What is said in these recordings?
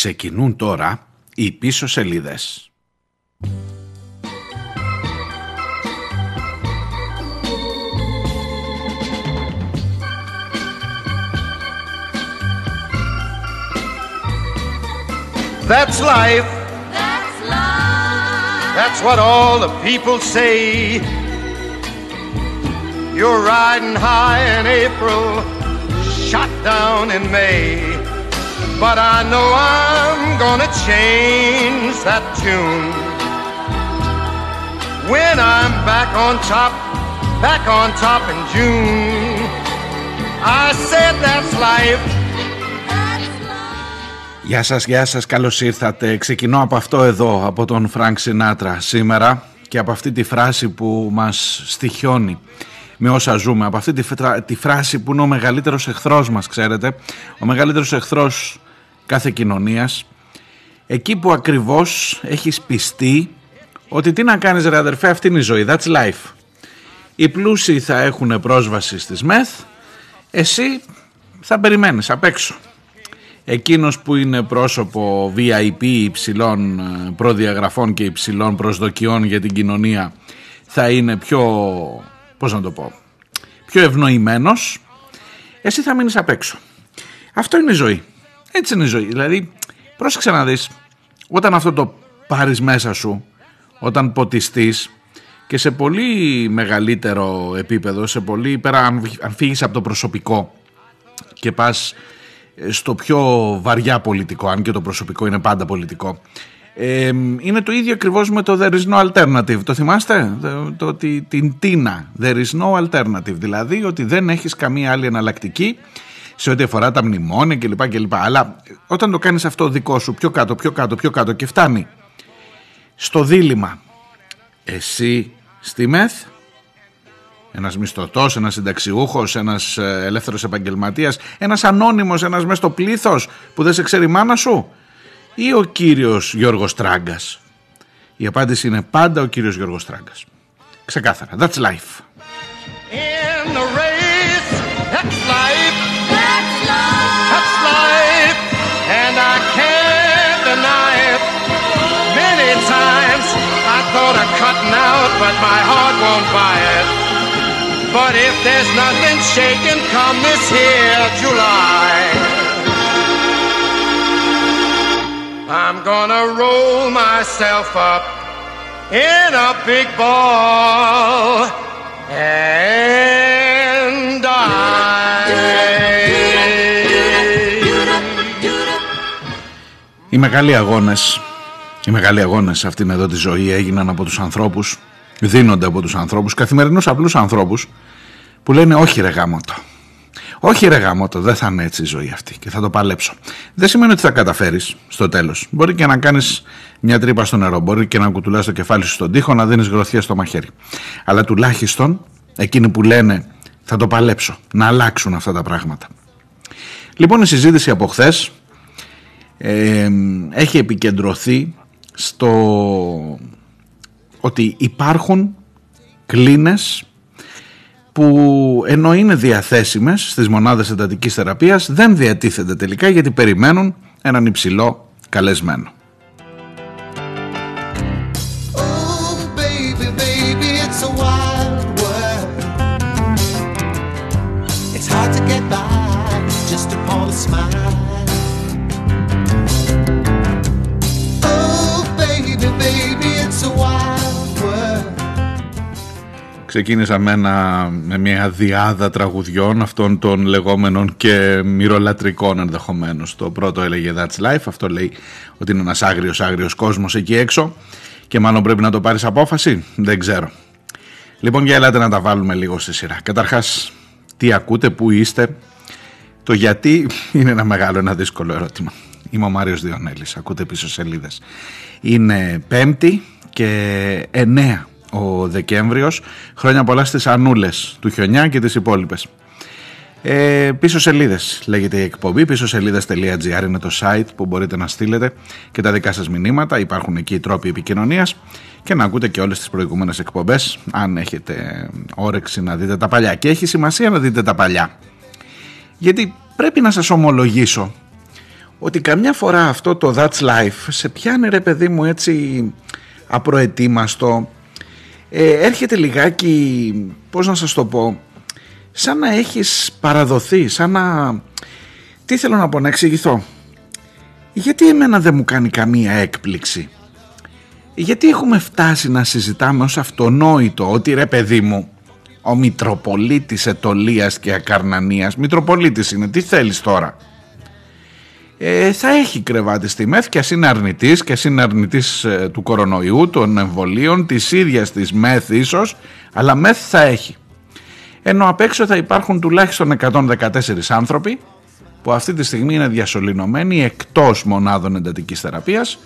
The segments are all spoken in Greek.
Ξεκινούν τώρα οι πίσω σελίδες. That's life. That's life. That's what all the people say. You're riding high in April, shot down in May. But I know I'm gonna change that tune. When I'm back on top, back on top in June. I said that's life. Γεια σας, γεια σας, καλώς ήρθατε. Ξεκινώ από αυτό εδώ, από τον Φρανκ Σινάτρα σήμερα και από αυτή τη φράση που μας στοιχειώνει με όσα ζούμε. Από αυτή τη, τη φράση που είναι ο μεγαλύτερος εχθρός μας, ξέρετε. Ο μεγαλύτερος εχθρός κάθε κοινωνίας. Εκεί που ακριβώς έχεις πιστεί ότι τι να κάνεις ρε αδερφέ, αυτή είναι η ζωή, that's life. Οι πλούσιοι θα έχουν πρόσβαση στις μεθ, εσύ θα περιμένεις απ' έξω εκείνος που είναι πρόσωπο VIP υψηλών ε, προδιαγραφών και υψηλών προσδοκιών για την κοινωνία θα είναι πιο, πώς να το πω, πιο ευνοημένος, εσύ θα μείνεις απ' έξω. Αυτό είναι η ζωή. Έτσι είναι η ζωή. Δηλαδή, πρόσεξε να δεις, όταν αυτό το πάρεις μέσα σου, όταν ποτιστείς και σε πολύ μεγαλύτερο επίπεδο, σε πολύ, πέρα αν φύγεις από το προσωπικό και πας στο πιο βαριά πολιτικό, αν και το προσωπικό είναι πάντα πολιτικό. Ε, είναι το ίδιο ακριβώς με το There is no alternative. Το θυμάστε; Το, ότι την τίνα. There is no alternative. Δηλαδή ότι δεν έχεις καμία άλλη εναλλακτική σε ό,τι αφορά τα μνημόνια κλπ. κλπ. Αλλά όταν το κάνεις αυτό δικό σου πιο κάτω, πιο κάτω, πιο κάτω και φτάνει στο δίλημα εσύ στη ΜΕΘ ένας μισθωτός, ένας συνταξιούχος, ένας ε, ελεύθερος επαγγελματίας, ένας ανώνυμος, ένας μέσα στο πλήθος που δεν σε ξέρει η μάνα σου ή ο κύριος Γιώργος Τράγκας. Η απάντηση είναι πάντα ο κύριος Γιώργος Τράγκας. Ξεκάθαρα. That's life. out, but my heart won't buy it. But if there's nothing shaking come this here July, I'm gonna roll myself up in a big ball and die. Οι μεγάλοι αγώνες, οι μεγάλοι αγώνες αυτήν εδώ τη ζωή έγιναν από τους ανθρώπους, δίνονται από τους ανθρώπους, καθημερινούς απλούς ανθρώπους που λένε όχι ρε γάμοτο. Όχι ρε γάμοτο, δεν θα είναι έτσι η ζωή αυτή και θα το παλέψω. Δεν σημαίνει ότι θα καταφέρεις στο τέλος. Μπορεί και να κάνεις μια τρύπα στο νερό, μπορεί και να κουτουλάς το κεφάλι σου στον τοίχο, να δίνεις γροθιά στο μαχαίρι. Αλλά τουλάχιστον εκείνοι που λένε θα το παλέψω, να αλλάξουν αυτά τα πράγματα. Λοιπόν η συζήτηση από χθες ε, έχει επικεντρωθεί στο ότι υπάρχουν κλίνες που ενώ είναι διαθέσιμες στις μονάδες εντατικής θεραπείας δεν διατίθενται τελικά γιατί περιμένουν έναν υψηλό καλεσμένο. Ξεκίνησα με, με μια διάδα τραγουδιών αυτών των λεγόμενων και μυρολατρικών ενδεχομένως. Το πρώτο έλεγε That's Life, αυτό λέει ότι είναι ένας άγριος άγριος κόσμος εκεί έξω και μάλλον πρέπει να το πάρεις απόφαση, δεν ξέρω. Λοιπόν για ελάτε να τα βάλουμε λίγο στη σειρά. Καταρχάς, τι ακούτε, πού είστε, το γιατί είναι ένα μεγάλο, ένα δύσκολο ερώτημα. Είμαι ο Μάριος Διονέλης, ακούτε πίσω σελίδες. Είναι πέμπτη και εννέα ο Δεκέμβριος. Χρόνια πολλά στις Ανούλες του Χιονιά και τις υπόλοιπες. Ε, πίσω σελίδες λέγεται η εκπομπή, πίσω σελίδες.gr είναι το site που μπορείτε να στείλετε και τα δικά σας μηνύματα, υπάρχουν εκεί οι τρόποι επικοινωνίας και να ακούτε και όλες τις προηγούμενες εκπομπές αν έχετε όρεξη να δείτε τα παλιά και έχει σημασία να δείτε τα παλιά γιατί πρέπει να σας ομολογήσω ότι καμιά φορά αυτό το That's Life σε πιάνει ρε παιδί μου έτσι απροετοίμαστο ε, έρχεται λιγάκι πώς να σας το πω σαν να έχεις παραδοθεί σαν να τι θέλω να πω να εξηγηθώ. Γιατί εμένα δεν μου κάνει καμία έκπληξη; Γιατί έχουμε φτάσει να συζητάμε ως αυτονόητο ότι ρε παιδί μου ο Μητροπολίτης Ετωλίας και Ακαρνανίας Μητροπολίτης είναι, τι θέλεις τώρα; Ε, θα έχει κρεβάτι στη ΜΕΘ και ας είναι αρνητής και ας είναι αρνητής ε, του κορονοϊού, των εμβολίων, της ίδιας της ΜΕΘ ίσως, αλλά ΜΕΘ θα έχει. Ενώ απ' έξω θα υπάρχουν τουλάχιστον 114 άνθρωποι που αυτή τη στιγμή είναι διασωληνωμένοι εκτός μονάδων εντατικής θεραπείας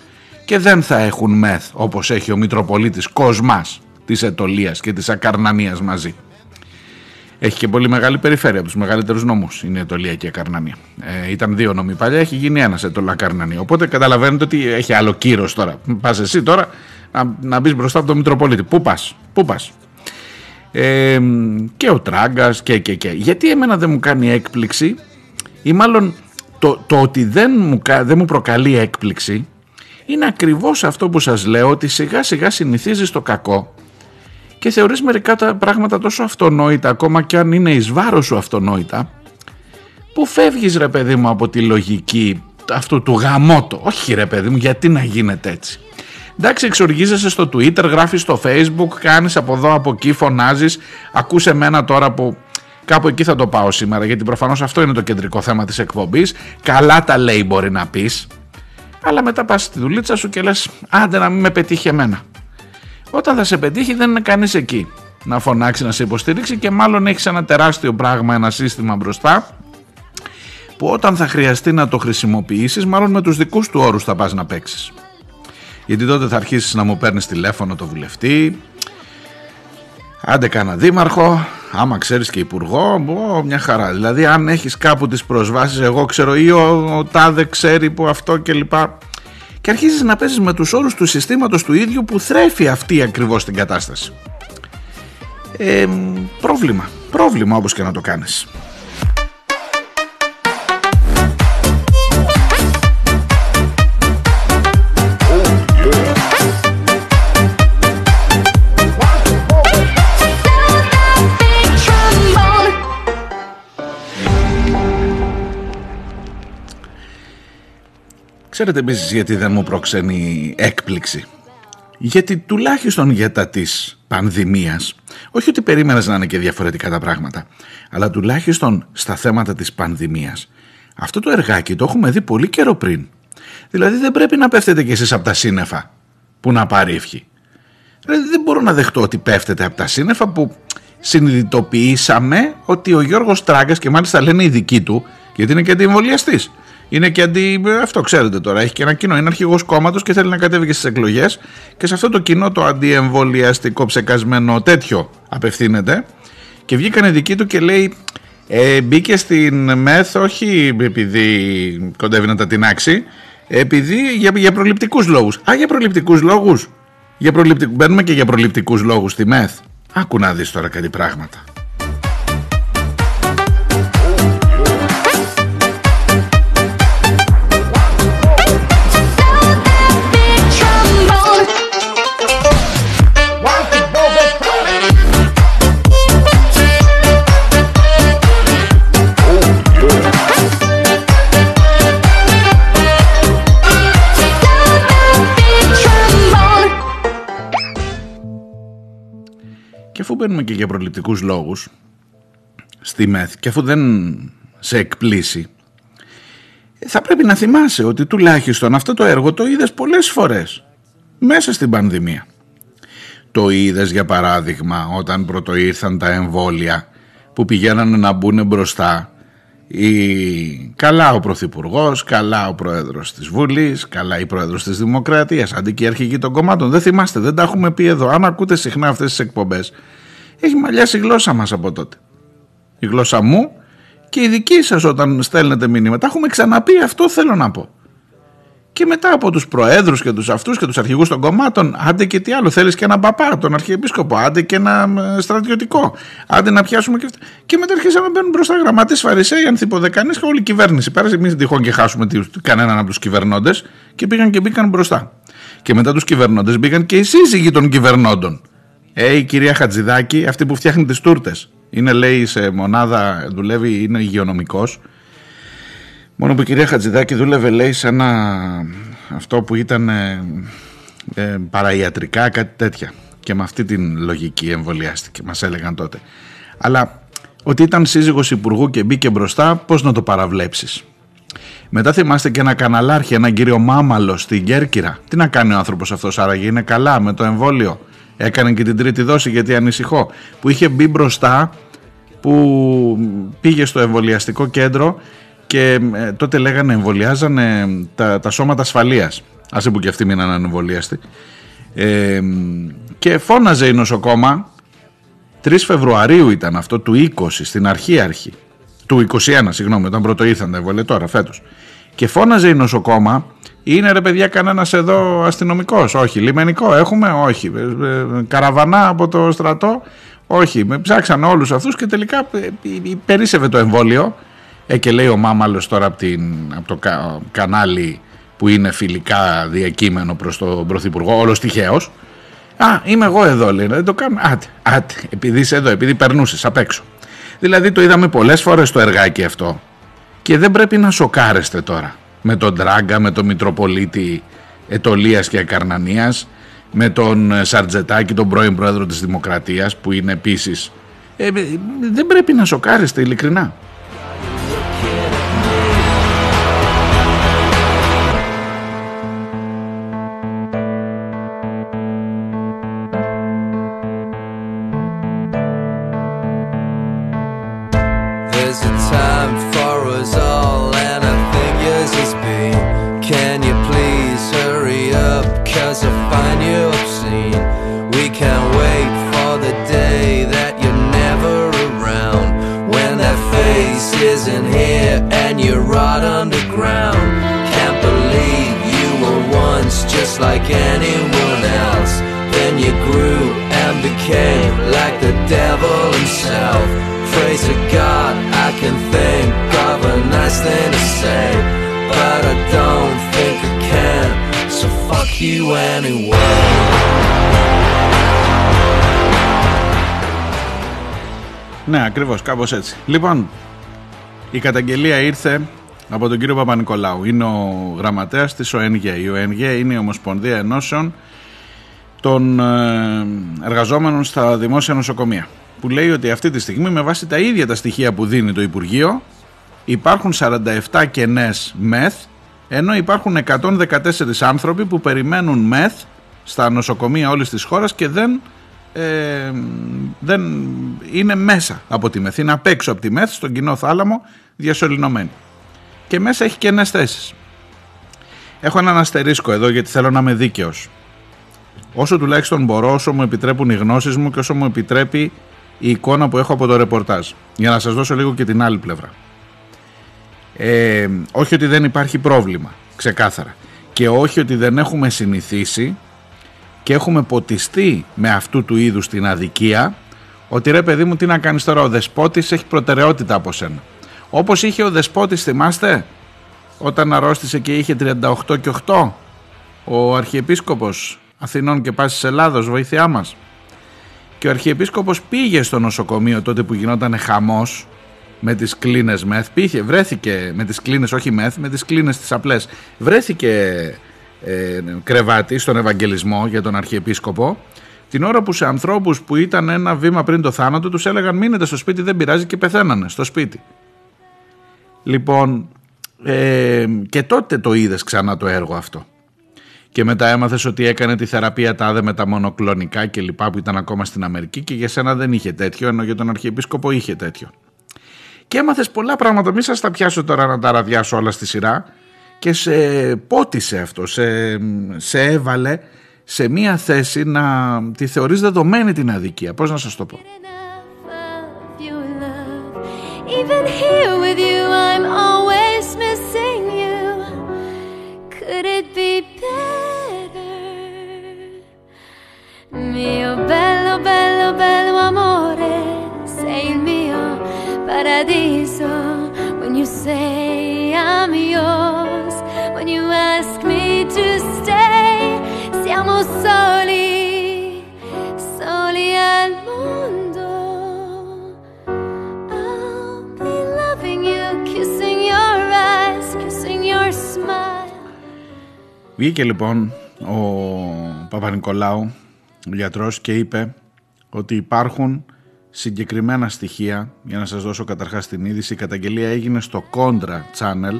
και δεν θα έχουν ΜΕΘ όπως έχει ο Μητροπολίτης Κοσμάς της Ετωλίας και της Ακαρνανίας μαζί. Έχει και πολύ μεγάλη περιφέρεια από τους μεγαλύτερους νομούς. Είναι η Ετωλία και η Ακαρνανία. Ε, ήταν δύο νομοί παλιά, έχει γίνει ένας Ετωλά Ακαρνανία. Οπότε καταλαβαίνετε ότι έχει άλλο κύρος τώρα. Πας εσύ τώρα να, να μπεις μπροστά από τον Μητροπολίτη. Πού πας, πού πας. Ε, και ο Τράγκας και, και, και. Γιατί εμένα δεν μου κάνει έκπληξη, ή μάλλον το, το ότι δεν μου, δεν μου προκαλεί έκπληξη, είναι ακριβώς αυτό που σας λέω ότι σιγά σιγά συνηθίζεις το κακό και θεωρείς μερικά τα πράγματα τόσο αυτονόητα ακόμα και αν είναι εις βάρος σου αυτονόητα που φεύγεις ρε παιδί μου από τη λογική αυτού του γαμότο όχι ρε παιδί μου γιατί να γίνεται έτσι Εντάξει, εξοργίζεσαι στο Twitter, γράφεις στο Facebook, κάνεις από εδώ από εκεί, φωνάζεις. Ακούσε εμένα τώρα που κάπου εκεί θα το πάω σήμερα, γιατί προφανώς αυτό είναι το κεντρικό θέμα της εκπομπής. Καλά τα λέει μπορεί να πεις, αλλά μετά πας στη δουλίτσα σου και λες άντε να μην με πετύχει εμένα. Όταν θα σε πετύχει δεν είναι κανείς εκεί να φωνάξει, να σε υποστηρίξει και μάλλον έχεις ένα τεράστιο πράγμα, ένα σύστημα μπροστά που όταν θα χρειαστεί να το χρησιμοποιήσεις μάλλον με τους δικούς του όρους θα πας να παίξεις. Γιατί τότε θα αρχίσεις να μου παίρνεις τηλέφωνο το βουλευτή, άντε κάνα δήμαρχο, άμα ξέρεις και υπουργό, μια χαρά. Δηλαδή αν έχεις κάπου τις προσβάσεις, εγώ ξέρω ή ο, ο τάδε ξέρει που αυτό κλπ και αρχίζεις να παίζεις με τους όρους του συστήματος του ίδιου που θρέφει αυτή ακριβώς την κατάσταση. Ε, πρόβλημα, πρόβλημα όπως και να το κάνεις. Ξέρετε επίση γιατί δεν μου προξενεί έκπληξη; Γιατί τουλάχιστον για τα της πανδημίας, όχι ότι περίμενες να είναι και διαφορετικά τα πράγματα, αλλά τουλάχιστον στα θέματα της πανδημίας, αυτό το εργάκι το έχουμε δει πολύ καιρό πριν. Δηλαδή δεν πρέπει να πέφτετε κι εσείς από τα σύννεφα που να πάρει ευχή. Δηλαδή δεν μπορώ να δεχτώ ότι πέφτετε από τα σύννεφα που συνειδητοποιήσαμε ότι ο Γιώργος Τράγκας και μάλιστα λένε οι δικοί του, γιατί είναι και αντιεμβολιαστής, είναι και αντι... Αυτό ξέρετε τώρα. Έχει και ένα κοινό. Είναι αρχηγός κόμματος και θέλει να κατέβει και στις εκλογές. Και σε αυτό το κοινό το αντιεμβολιαστικό ψεκασμένο τέτοιο απευθύνεται. Και βγήκανε δική του και λέει. Ε, μπήκε στην ΜΕΘ όχι επειδή κοντεύει να τα τεινάξει, επειδή για, για προληπτικούς λόγους. Α, για προληπτικούς λόγους. Για προληπτικ... Μπαίνουμε και για προληπτικούς λόγους στη ΜΕΘ. Άκου να δεις τώρα κάτι πράγματα. Αφού μπαίνουμε και για προληπτικούς λόγους στη ΜΕΘ και αφού δεν σε εκπλήσει θα πρέπει να θυμάσαι ότι τουλάχιστον αυτό το έργο το είδες πολλές φορές μέσα στην πανδημία. Το είδες για παράδειγμα όταν πρώτο ήρθαν τα εμβόλια που πηγαίνανε να μπουν μπροστά η... καλά ο Πρωθυπουργός, καλά ο Πρόεδρος της Βουλής, καλά η Πρόεδρος της Δημοκρατίας, αντί και η αρχηγοί των κομμάτων. Δεν θυμάστε, δεν τα έχουμε πει εδώ. Αν ακούτε συχνά αυτές τις εκπομπές, έχει μαλλιάσει η γλώσσα μας από τότε. Η γλώσσα μου και η δική σας όταν στέλνετε μηνύματα. έχουμε ξαναπεί αυτό θέλω να πω. Και μετά από τους προέδρους και τους αυτούς και τους αρχηγούς των κομμάτων άντε και τι άλλο θέλεις και έναν παπά τον αρχιεπίσκοπο άντε και ένα ε, στρατιωτικό άντε να πιάσουμε και αυτά και μετά αρχίσαν να μπαίνουν μπροστά γραμματείς φαρισαίοι ανθιποδεκανείς και όλη η κυβέρνηση. Πέρασε εμείς τυχόν και χάσουμε τι- κανέναν από τους κυβερνώντες και πήγαν και μπήκαν μπροστά. Και μετά τους κυβερνώντες μπήκαν και οι σύζυγοι των κυβερνώντων. Ε, η κυρία Χατζηδάκη, αυτή που φτιάχνει τις τούρτες είναι λέει σε μονάδα, δουλεύει, είναι υγειονομικός Μόνο που η κυρία Χατζηδάκη δούλευε λέει σε ένα αυτό που ήταν ε, ε, παραϊατρικά κάτι τέτοια και με αυτή την λογική εμβολιάστηκε μας έλεγαν τότε αλλά ότι ήταν σύζυγος υπουργού και μπήκε μπροστά πώς να το παραβλέψεις; Μετά θυμάστε και ένα καναλάρχη, έναν κύριο Μάμαλο στην Κέρκυρα. Τι να κάνει ο άνθρωπος αυτός άραγε, είναι καλά με το εμβόλιο; Έκανε και την τρίτη δόση γιατί ανησυχώ. Που είχε μπει μπροστά, που πήγε στο εμβολιαστικό κέντρο και ε, τότε λέγανε εμβολιάζανε τα, τα σώματα ασφαλείας. Άσε που και αυτοί μείναν ανεμβολίαστοι. Ε, και φώναζε η νοσοκόμα 3 Φεβρουαρίου ήταν αυτό του 20 στην αρχή αρχή του 21 συγγνώμη όταν πρώτο ήρθαν τα εμβόλια τώρα φέτος και φώναζε η νοσοκόμα είναι ρε παιδιά κανένας εδώ αστυνομικός; Όχι λιμενικό έχουμε; Όχι Ε, ε, καραβανά από το στρατό; Όχι με ψάξαν όλους αυτούς και τελικά ε, ε, περίσευε το εμβόλιο ε, και λέει ο Μάμαλος τώρα από, την, από το κα- κανάλι που είναι φιλικά διακείμενο προς τον Πρωθυπουργό όλος τυχαίος Α, είμαι εγώ εδώ, λέει. Δεν το κάνω. Άτε, άτε, επειδή είσαι εδώ, επειδή περνούσες απ' έξω. Δηλαδή το είδαμε πολλές φορές το εργάκι αυτό. Και δεν πρέπει να σοκάρεστε τώρα. Με τον Τράγκα, με τον Μητροπολίτη Ετωλίας και Ακαρνανίας, με τον ε, Σαρτζετάκη, τον πρώην πρόεδρο της Δημοκρατίας, που είναι επίσης... Ε, ε, δεν πρέπει να σοκάρεστε, ειλικρινά. Κάπως έτσι. Λοιπόν, η καταγγελία ήρθε από τον κύριο Παπα-Νικολάου. Είναι ο γραμματέας της ΟΕΝΓΕ. Η ΟΕΝΓΕ είναι η Ομοσπονδία Ενώσεων των ε, εργαζόμενων στα δημόσια νοσοκομεία. Που λέει ότι αυτή τη στιγμή με βάση τα ίδια τα στοιχεία που δίνει το Υπουργείο υπάρχουν 47 κενές μεθ ενώ υπάρχουν 114 άνθρωποι που περιμένουν μεθ στα νοσοκομεία όλης της χώρας και δεν, ε, δεν είναι μέσα από τη μεθ. Είναι απ' έξω από τη μεθ στον κοινό θάλαμο διασωληνωμένη. Και μέσα έχει κενές θέσεις. Έχω έναν αστερίσκο εδώ γιατί θέλω να είμαι δίκαιος. Όσο τουλάχιστον μπορώ, όσο μου επιτρέπουν οι γνώσεις μου και όσο μου επιτρέπει η εικόνα που έχω από το ρεπορτάζ. Για να σας δώσω λίγο και την άλλη πλευρά. Ε, όχι ότι δεν υπάρχει πρόβλημα, ξεκάθαρα. Και όχι ότι δεν έχουμε συνηθίσει και έχουμε ποτιστεί με αυτού του είδους την αδικία ότι ρε παιδί μου τι να κάνεις τώρα ο δεσπότης έχει προτεραιότητα από σένα. Όπως είχε ο δεσπότης θυμάστε όταν αρρώστησε και είχε 38 και 8 ο Αρχιεπίσκοπος Αθηνών και Πάσης Ελλάδος βοήθειά μας και ο Αρχιεπίσκοπος πήγε στο νοσοκομείο τότε που γινόταν χαμός με τις κλίνες μεθ πήγε, βρέθηκε με τις κλίνες όχι μεθ με τις κλίνες τις απλές βρέθηκε ε, κρεβάτι στον Ευαγγελισμό για τον Αρχιεπίσκοπο την ώρα που σε ανθρώπους που ήταν ένα βήμα πριν το θάνατο τους έλεγαν μείνετε στο σπίτι δεν πειράζει και πεθαίνανε στο σπίτι. Λοιπόν ε, και τότε το είδες ξανά το έργο αυτό. Και μετά έμαθες ότι έκανε τη θεραπεία τάδε με τα μονοκλονικά και λοιπά που ήταν ακόμα στην Αμερική και για σένα δεν είχε τέτοιο ενώ για τον Αρχιεπίσκοπο είχε τέτοιο. Και έμαθες πολλά πράγματα. Μην σας τα πιάσω τώρα να τα ραδιάσω όλα στη σειρά και σε πότισε αυτό, σε, σε έβαλε σε μία θέση να τη θεωρείς δεδομένη την αδικία. Πώς να σας το πω; Mio bello, bello, bello amore, sei il when you say I'm missing you. Could it need to stay; Siamo soli, soli al mondo. I'll be loving you, kissing your eyes, kissing your smile. Βγήκε λοιπόν ο Παπα-Νικολάου, ο γιατρός και είπε ότι υπάρχουν συγκεκριμένα στοιχεία για να σας δώσω καταρχάς την είδηση η καταγγελία έγινε στο Contra Channel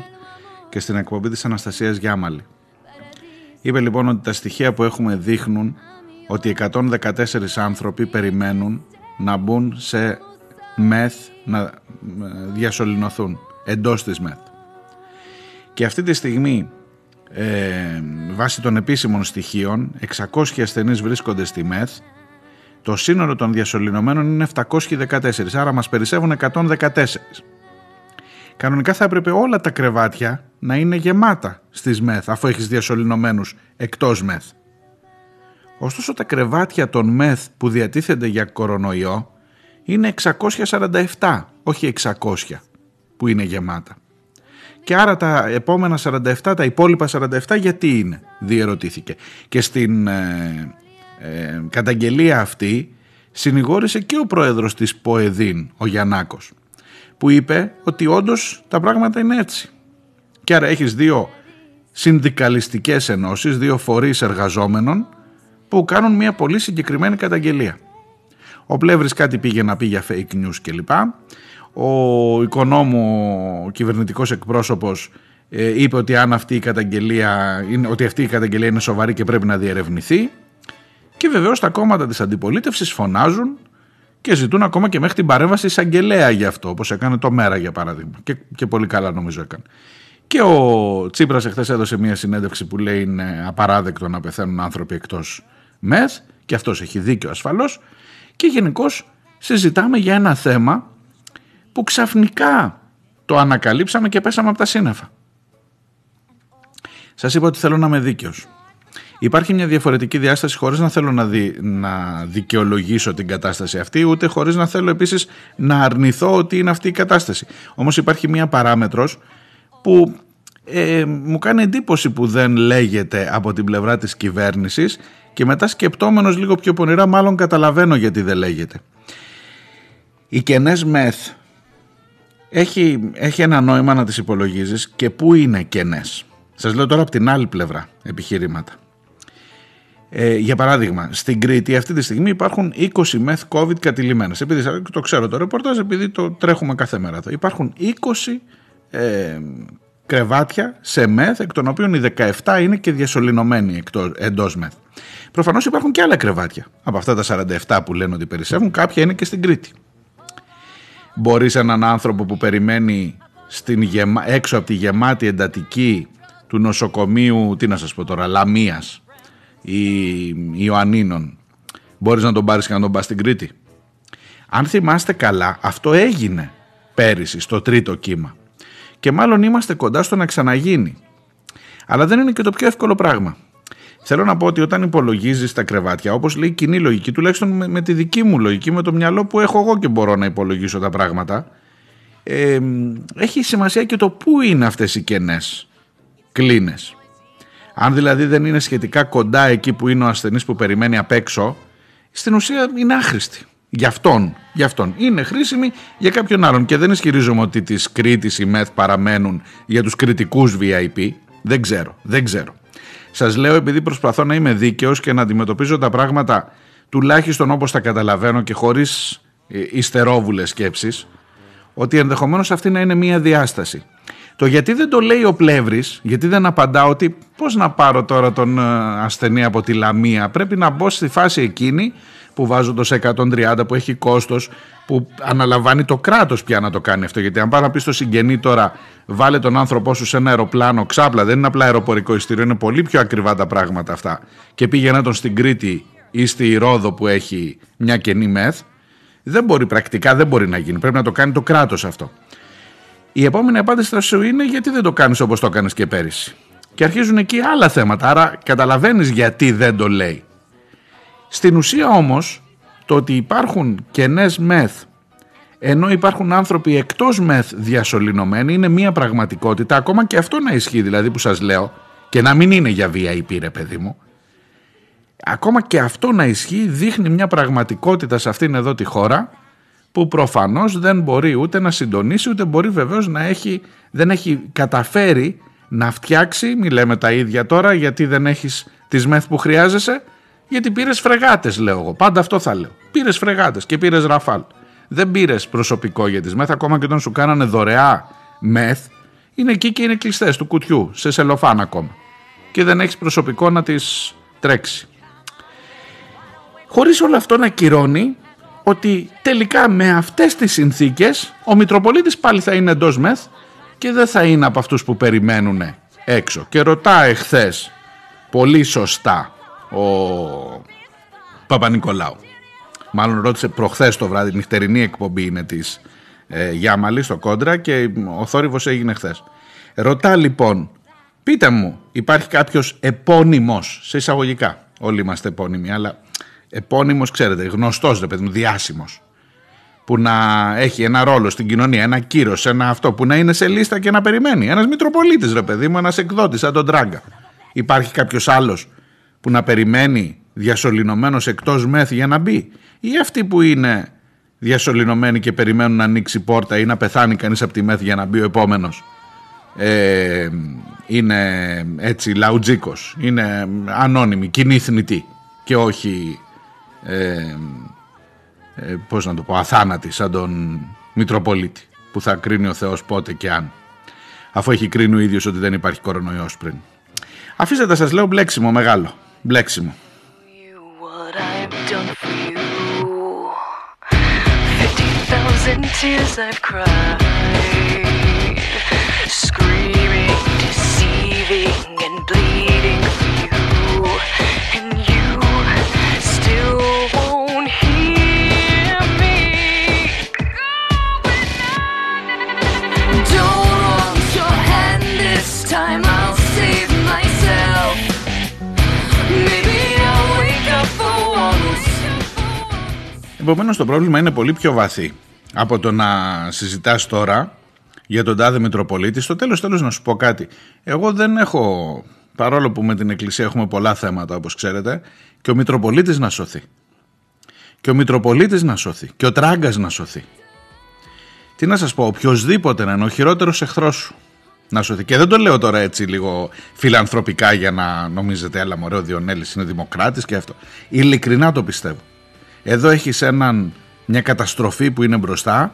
και στην εκπομπή της Αναστασίας Γιάμαλη. Είπε λοιπόν ότι τα στοιχεία που έχουμε δείχνουν ότι 114 άνθρωποι περιμένουν να μπουν σε μεθ να ε, διασωληνωθούν εντός της μεθ. Και αυτή τη στιγμή ε, βάσει των επίσημων στοιχείων 600 ασθενείς βρίσκονται στη ΜΕΘ. Το σύνολο των διασωληνωμένων είναι 714 άρα μας περισσεύουν 114 κανονικά θα έπρεπε όλα τα κρεβάτια να είναι γεμάτα στις ΜΕΘ αφού έχεις διασωληνωμένους εκτός ΜΕΘ. Ωστόσο τα κρεβάτια των ΜΕΘ που διατίθενται για κορονοϊό είναι 647 όχι 600 που είναι γεμάτα. Και άρα τα επόμενα 47, τα υπόλοιπα 47 γιατί είναι, διερωτήθηκε. Και στην ε, ε, καταγγελία αυτή συνηγόρησε και ο πρόεδρος της ΠΟΕΔΗΝ, ο Γιαννάκος, που είπε ότι όντως τα πράγματα είναι έτσι. Και άρα έχεις δύο συνδικαλιστικές ενώσεις, δύο φορείς εργαζόμενων που κάνουν μια πολύ συγκεκριμένη καταγγελία. Ο Πλεύρης κάτι πήγε να πει για fake news κλπ ο οικονόμου ο κυβερνητικός εκπρόσωπος ε, είπε ότι, αν αυτή η καταγγελία, είναι, ότι αυτή η καταγγελία είναι σοβαρή και πρέπει να διερευνηθεί και βεβαίως τα κόμματα της αντιπολίτευσης φωνάζουν και ζητούν ακόμα και μέχρι την παρέμβαση εισαγγελέα για αυτό, όπως έκανε το Μέρα για παράδειγμα και, και πολύ καλά νομίζω έκανε. Και ο Τσίπρας εχθές έδωσε μια συνέντευξη που λέει είναι απαράδεκτο να πεθαίνουν άνθρωποι εκτός ΜΕΘ και αυτός έχει δίκιο ασφαλώς και γενικώς συζητάμε για ένα θέμα που ξαφνικά το ανακαλύψαμε και πέσαμε από τα σύννεφα. Σας είπα ότι θέλω να είμαι δίκαιος. Υπάρχει μια διαφορετική διάσταση χωρίς να θέλω να, δι, να δικαιολογήσω την κατάσταση αυτή ούτε χωρίς να θέλω επίσης να αρνηθώ ότι είναι αυτή η κατάσταση. Όμως υπάρχει μια παράμετρος που ε, μου κάνει εντύπωση που δεν λέγεται από την πλευρά της κυβέρνησης και μετά σκεπτόμενος λίγο πιο πονηρά μάλλον καταλαβαίνω γιατί δεν λέγεται. Οι κενές μεθ έχει, έχει ένα νόημα να τις υπολογίζεις και πού είναι κενές. Σας λέω τώρα από την άλλη πλευρά επιχειρήματα. Ε, για παράδειγμα, στην Κρήτη αυτή τη στιγμή υπάρχουν 20 μεθ COVID κατηλημένες. Επειδή το ξέρω το ρεπορτάζ, επειδή το τρέχουμε κάθε μέρα εδώ. Υπάρχουν 20 ε, κρεβάτια σε μεθ, εκ των οποίων οι 17 είναι και διασωληνωμένοι εκτός, εντός μεθ. Προφανώς υπάρχουν και άλλα κρεβάτια. Από αυτά τα 47 που λένε ότι περισσεύουν, κάποια είναι και στην Κρήτη. Μπορείς έναν άνθρωπο που περιμένει στην γεμα... έξω από τη γεμάτη εντατική του νοσοκομείου, τι να σας πω τώρα, Λαμίας ή Ιωαννίνων, μπορείς να τον πάρεις και να τον πας στην Κρήτη. Αν θυμάστε καλά, αυτό έγινε πέρυσι στο τρίτο κύμα και μάλλον είμαστε κοντά στο να ξαναγίνει. Αλλά δεν είναι και το πιο εύκολο πράγμα. Θέλω να πω ότι όταν υπολογίζεις τα κρεβάτια, όπως λέει η κοινή λογική, τουλάχιστον με, με, τη δική μου λογική, με το μυαλό που έχω εγώ και μπορώ να υπολογίσω τα πράγματα, ε, έχει σημασία και το πού είναι αυτές οι κενές κλίνες. Αν δηλαδή δεν είναι σχετικά κοντά εκεί που είναι ο ασθενής που περιμένει απ' έξω, στην ουσία είναι άχρηστη. Για αυτόν, για αυτόν. Είναι χρήσιμη για κάποιον άλλον. Και δεν ισχυρίζομαι ότι της Κρήτης οι ΜΕΘ παραμένουν για τους κριτικούς VIP. Δεν ξέρω, δεν ξέρω. Σας λέω επειδή προσπαθώ να είμαι δίκαιος και να αντιμετωπίζω τα πράγματα τουλάχιστον όπως τα καταλαβαίνω και χωρίς ιστερόβουλες σκέψεις, ότι ενδεχομένως αυτή να είναι μία διάσταση. Το γιατί δεν το λέει ο πλεύρης, γιατί δεν απαντά ότι πώς να πάρω τώρα τον ε, ασθενή από τη Λαμία, πρέπει να μπω στη φάση εκείνη που βάζω το 130 που έχει κόστος που αναλαμβάνει το κράτος πια να το κάνει αυτό. Γιατί αν πάει να πει στο συγγενή τώρα βάλε τον άνθρωπό σου σε ένα αεροπλάνο ξάπλα δεν είναι απλά αεροπορικό ειστήριο είναι πολύ πιο ακριβά τα πράγματα αυτά. Και πήγαινε τον στην Κρήτη ή στη Ρόδο που έχει μια κενή μεθ δεν μπορεί πρακτικά δεν μπορεί να γίνει. Πρέπει να το κάνει το κράτος αυτό η επόμενη απάντηση θα σου είναι γιατί δεν το κάνεις όπως το έκανες και πέρυσι και αρχίζουν εκεί άλλα θέματα άρα καταλαβαίνεις γιατί δεν το λέει στην ουσία όμως το ότι υπάρχουν κενές μεθ ενώ υπάρχουν άνθρωποι εκτός μεθ διασωληνωμένοι είναι μια πραγματικότητα ακόμα και αυτό να ισχύει δηλαδή που σας λέω Και να μην είναι για VIP ρε παιδί μου. Ακόμα και αυτό να ισχύει δείχνει μια πραγματικότητα σε αυτήν εδώ τη χώρα που προφανώς δεν μπορεί ούτε να συντονίσει ούτε μπορεί βεβαίως να έχει, δεν έχει καταφέρει να φτιάξει, μη λέμε τα ίδια τώρα γιατί δεν έχεις τις μεθ που χρειάζεσαι, γιατί πήρες φρεγάτες λέω εγώ, πάντα αυτό θα λέω. Πήρες φρεγάτες και πήρες ραφάλ. Δεν πήρες προσωπικό για τις μεθ, ακόμα και όταν σου κάνανε δωρεά μεθ, είναι εκεί και είναι κλειστές του κουτιού, σε σελοφάν ακόμα. Και δεν έχεις προσωπικό να τις τρέξει. Χωρίς όλο αυτό να κυρώνει ότι τελικά με αυτές τις συνθήκες ο Μητροπολίτης πάλι θα είναι εντός μεθ και δεν θα είναι από αυτούς που περιμένουν έξω. Και ρωτάει χθες πολύ σωστά ο Παπα-Νικολάου. Μάλλον ρώτησε προχθές το βράδυ, νυχτερινή εκπομπή είναι της ε, Γιάμαλης στο Κόντρα και ο θόρυβος έγινε χθες. Ρωτά λοιπόν, πείτε μου, υπάρχει κάποιος επώνυμος, σε εισαγωγικά, όλοι είμαστε επώνυμοι, αλλά επώνυμος ξέρετε, γνωστός ρε παιδί μου, διάσημος που να έχει ένα ρόλο στην κοινωνία, ένα κύρος, ένα αυτό που να είναι σε λίστα και να περιμένει. Ένας Μητροπολίτης ρε παιδί μου, ένας εκδότης σαν τον Τράγκα. Υπάρχει κάποιος άλλος που να περιμένει διασωληνωμένος εκτός μεθ για να μπει; Ή αυτοί που είναι διασωληνωμένοι και περιμένουν να ανοίξει πόρτα ή να πεθάνει κανείς από τη μεθ για να μπει ο επόμενος; Ε, είναι έτσι λαουτζίκος, είναι ανώνυμη, κοινή θνητή και όχι ε, ε, πώς να το πω, αθάνατη σαν τον Μητροπολίτη που θα κρίνει ο Θεός πότε και αν αφού έχει κρίνει ο ίδιος ότι δεν υπάρχει κορονοϊός πριν. Αφήστε τα σας λέω μπλέξιμο μεγάλο, μπλέξιμο. you what I've done for you. Fifty thousand tears I've cried, screaming, deceiving, and bleeding for you, Επομένως, το πρόβλημα είναι πολύ πιο βαθύ από το να συζητάς τώρα για τον τάδε Μητροπολίτη. Στο τέλος τέλος να σου πω κάτι. Εγώ δεν έχω, παρόλο που με την Εκκλησία έχουμε πολλά θέματα όπως ξέρετε, και ο Μητροπολίτης να σωθεί. Και ο Μητροπολίτης να σωθεί. Και ο Τράγκας να σωθεί. Τι να σας πω, οποιοδήποτε να είναι ο χειρότερος εχθρός σου να σωθεί. Και δεν το λέω τώρα έτσι λίγο φιλανθρωπικά για να νομίζετε, έλα μωρέ ο Διονέλης είναι δημοκράτης και αυτό. Ειλικρινά το πιστεύω. Εδώ έχεις έναν, μια καταστροφή που είναι μπροστά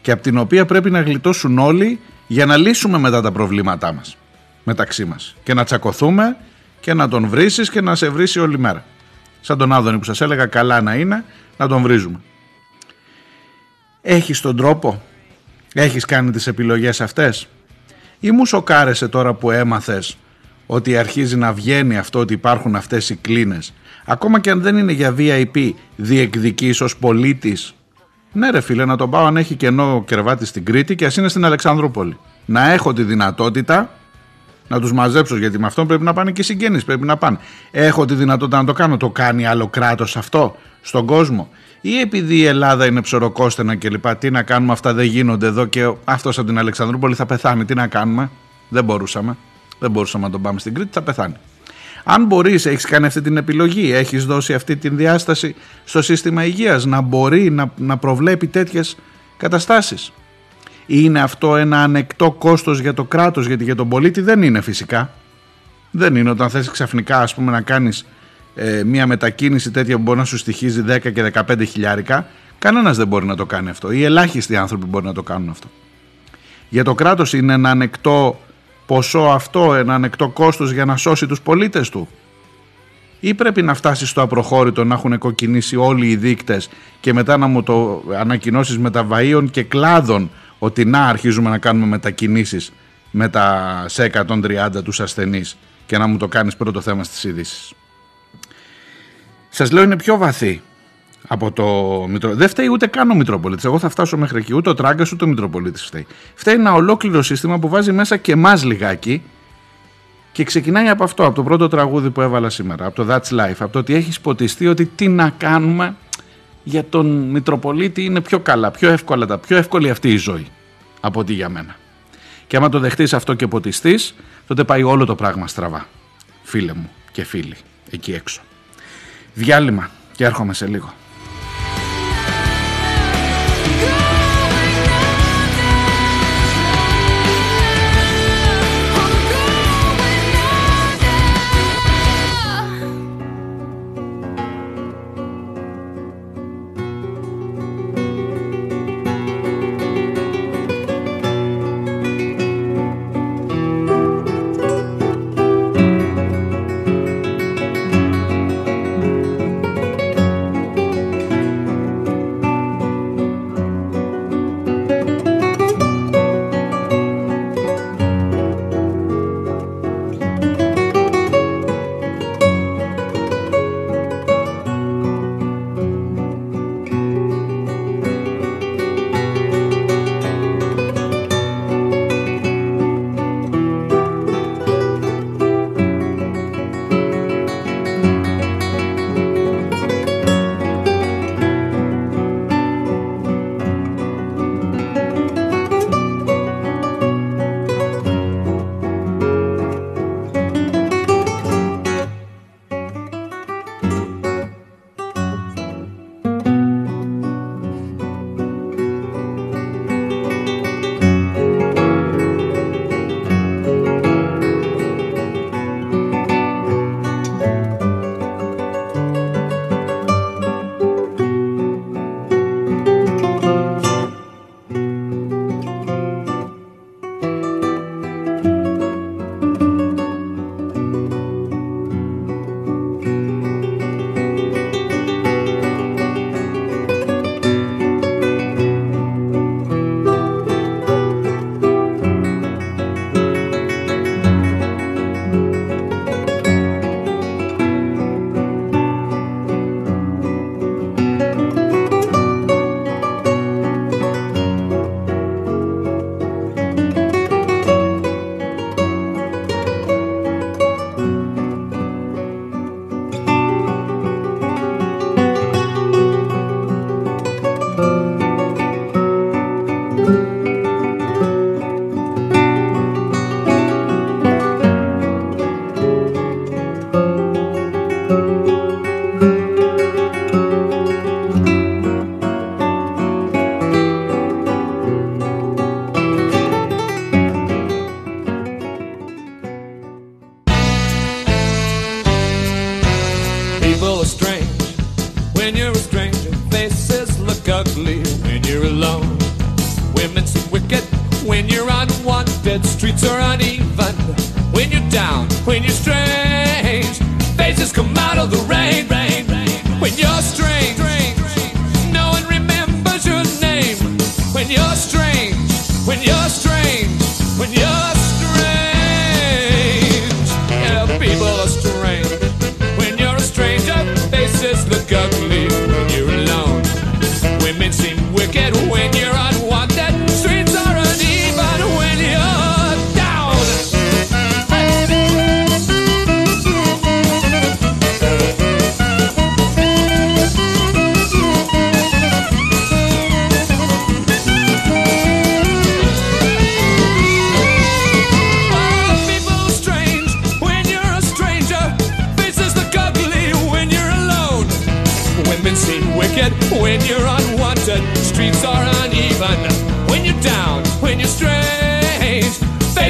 και από την οποία πρέπει να γλιτώσουν όλοι για να λύσουμε μετά τα προβλήματά μας μεταξύ μας και να τσακωθούμε και να τον βρίσεις και να σε βρίσει όλη μέρα. Σαν τον Άδωνη που σας έλεγα καλά να είναι να τον βρίζουμε. Έχεις τον τρόπο, έχεις κάνει τις επιλογές αυτές; Ή μου σοκάρεσε τώρα που έμαθες ότι αρχίζει να βγαίνει αυτό ότι υπάρχουν αυτές οι κλίνες ακόμα και αν δεν είναι για VIP διεκδικείς ως πολίτης; Ναι ρε φίλε να τον πάω αν έχει κενό κερβάτι στην Κρήτη και ας είναι στην Αλεξανδρούπολη να έχω τη δυνατότητα να τους μαζέψω γιατί με αυτόν πρέπει να πάνε και οι συγγένεις πρέπει να πάνε. Έχω τη δυνατότητα να το κάνω. Το κάνει άλλο κράτος αυτό στον κόσμο; Ή επειδή η Ελλάδα είναι ψωροκόστενα και λοιπά τι να κάνουμε αυτά δεν γίνονται εδώ και αυτός από την Αλεξανδρούπολη θα πεθάνει. Τι να κάνουμε; Δεν μπορούσαμε. Δεν μπορούσαμε να τον πάμε στην Κρήτη θα πεθάνει. Αν μπορείς, έχεις κάνει αυτή την επιλογή, έχεις δώσει αυτή την διάσταση στο σύστημα υγείας να μπορεί να, να προβλέπει τέτοιες καταστάσεις. Είναι αυτό ένα ανεκτό κόστος για το κράτος, γιατί για τον πολίτη δεν είναι φυσικά. Δεν είναι όταν θες ξαφνικά ας πούμε να κάνεις ε, μια μετακίνηση τέτοια που μπορεί να σου στοιχίζει 10 και 15 χιλιάρικα. Κανένας δεν μπορεί να το κάνει αυτό. Οι ελάχιστοι άνθρωποι μπορεί να το κάνουν αυτό. Για το κράτος είναι ένα ανεκτό ποσό αυτό, ένα ανεκτό κόστος για να σώσει τους πολίτες του. Ή πρέπει να φτάσεις στο απροχώρητο να έχουν κοκκινήσει όλοι οι δείκτες και μετά να μου το ανακοινώσεις μεταβαΐων και κλάδων ότι να αρχίζουμε να κάνουμε μετακινήσεις με τα σε 130 τους ασθενείς και να μου το κάνεις πρώτο θέμα στις ειδήσεις. Σας λέω είναι πιο βαθύ από το Μητρο... Δεν φταίει ούτε καν ο Μητροπολίτη. Εγώ θα φτάσω μέχρι εκεί. Ούτε ο Τράγκα ούτε ο Μητροπολίτη φταίει. Φταίει ένα ολόκληρο σύστημα που βάζει μέσα και εμάς λιγάκι και ξεκινάει από αυτό, από το πρώτο τραγούδι που έβαλα σήμερα, από το That's Life, από το ότι έχεις ποτιστεί ότι τι να κάνουμε για τον Μητροπολίτη είναι πιο καλά, πιο εύκολα τα, πιο εύκολη αυτή η ζωή από ότι για μένα. Και άμα το δεχτείς αυτό και ποτιστείς, τότε πάει όλο το πράγμα στραβά. φίλε μου και φίλοι εκεί έξω. Διάλειμμα και έρχομαι σε λίγο. Uneven when you're down. When you're strange, faces come out of the rain. rain, rain. When you're strange, no one remembers your name. When you're strange, when you're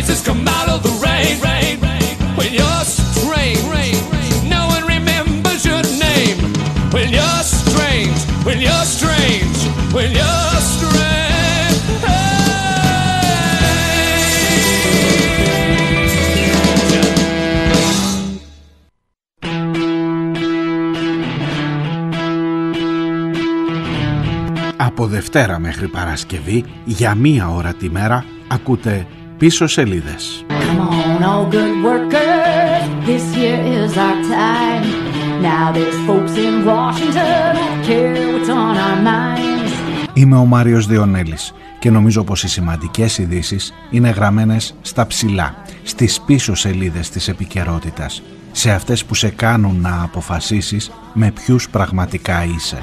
faces come out of the rain. rain, rain. When you're strange, no one remembers your name. When you're strange, when you're strange, when you're strange. Από Δευτέρα μέχρι Παρασκευή για μία ώρα τη μέρα ακούτε πίσω σελίδες. Come on, all good workers, this year is our time. Now there's folks in Washington who care what's on our minds. Είμαι ο Μάριος Διονέλης και νομίζω πως οι σημαντικές ειδήσεις είναι γραμμένες στα ψηλά, στις πίσω σελίδες της επικαιρότητας, σε αυτές που σε κάνουν να αποφασίσεις με ποιους πραγματικά είσαι.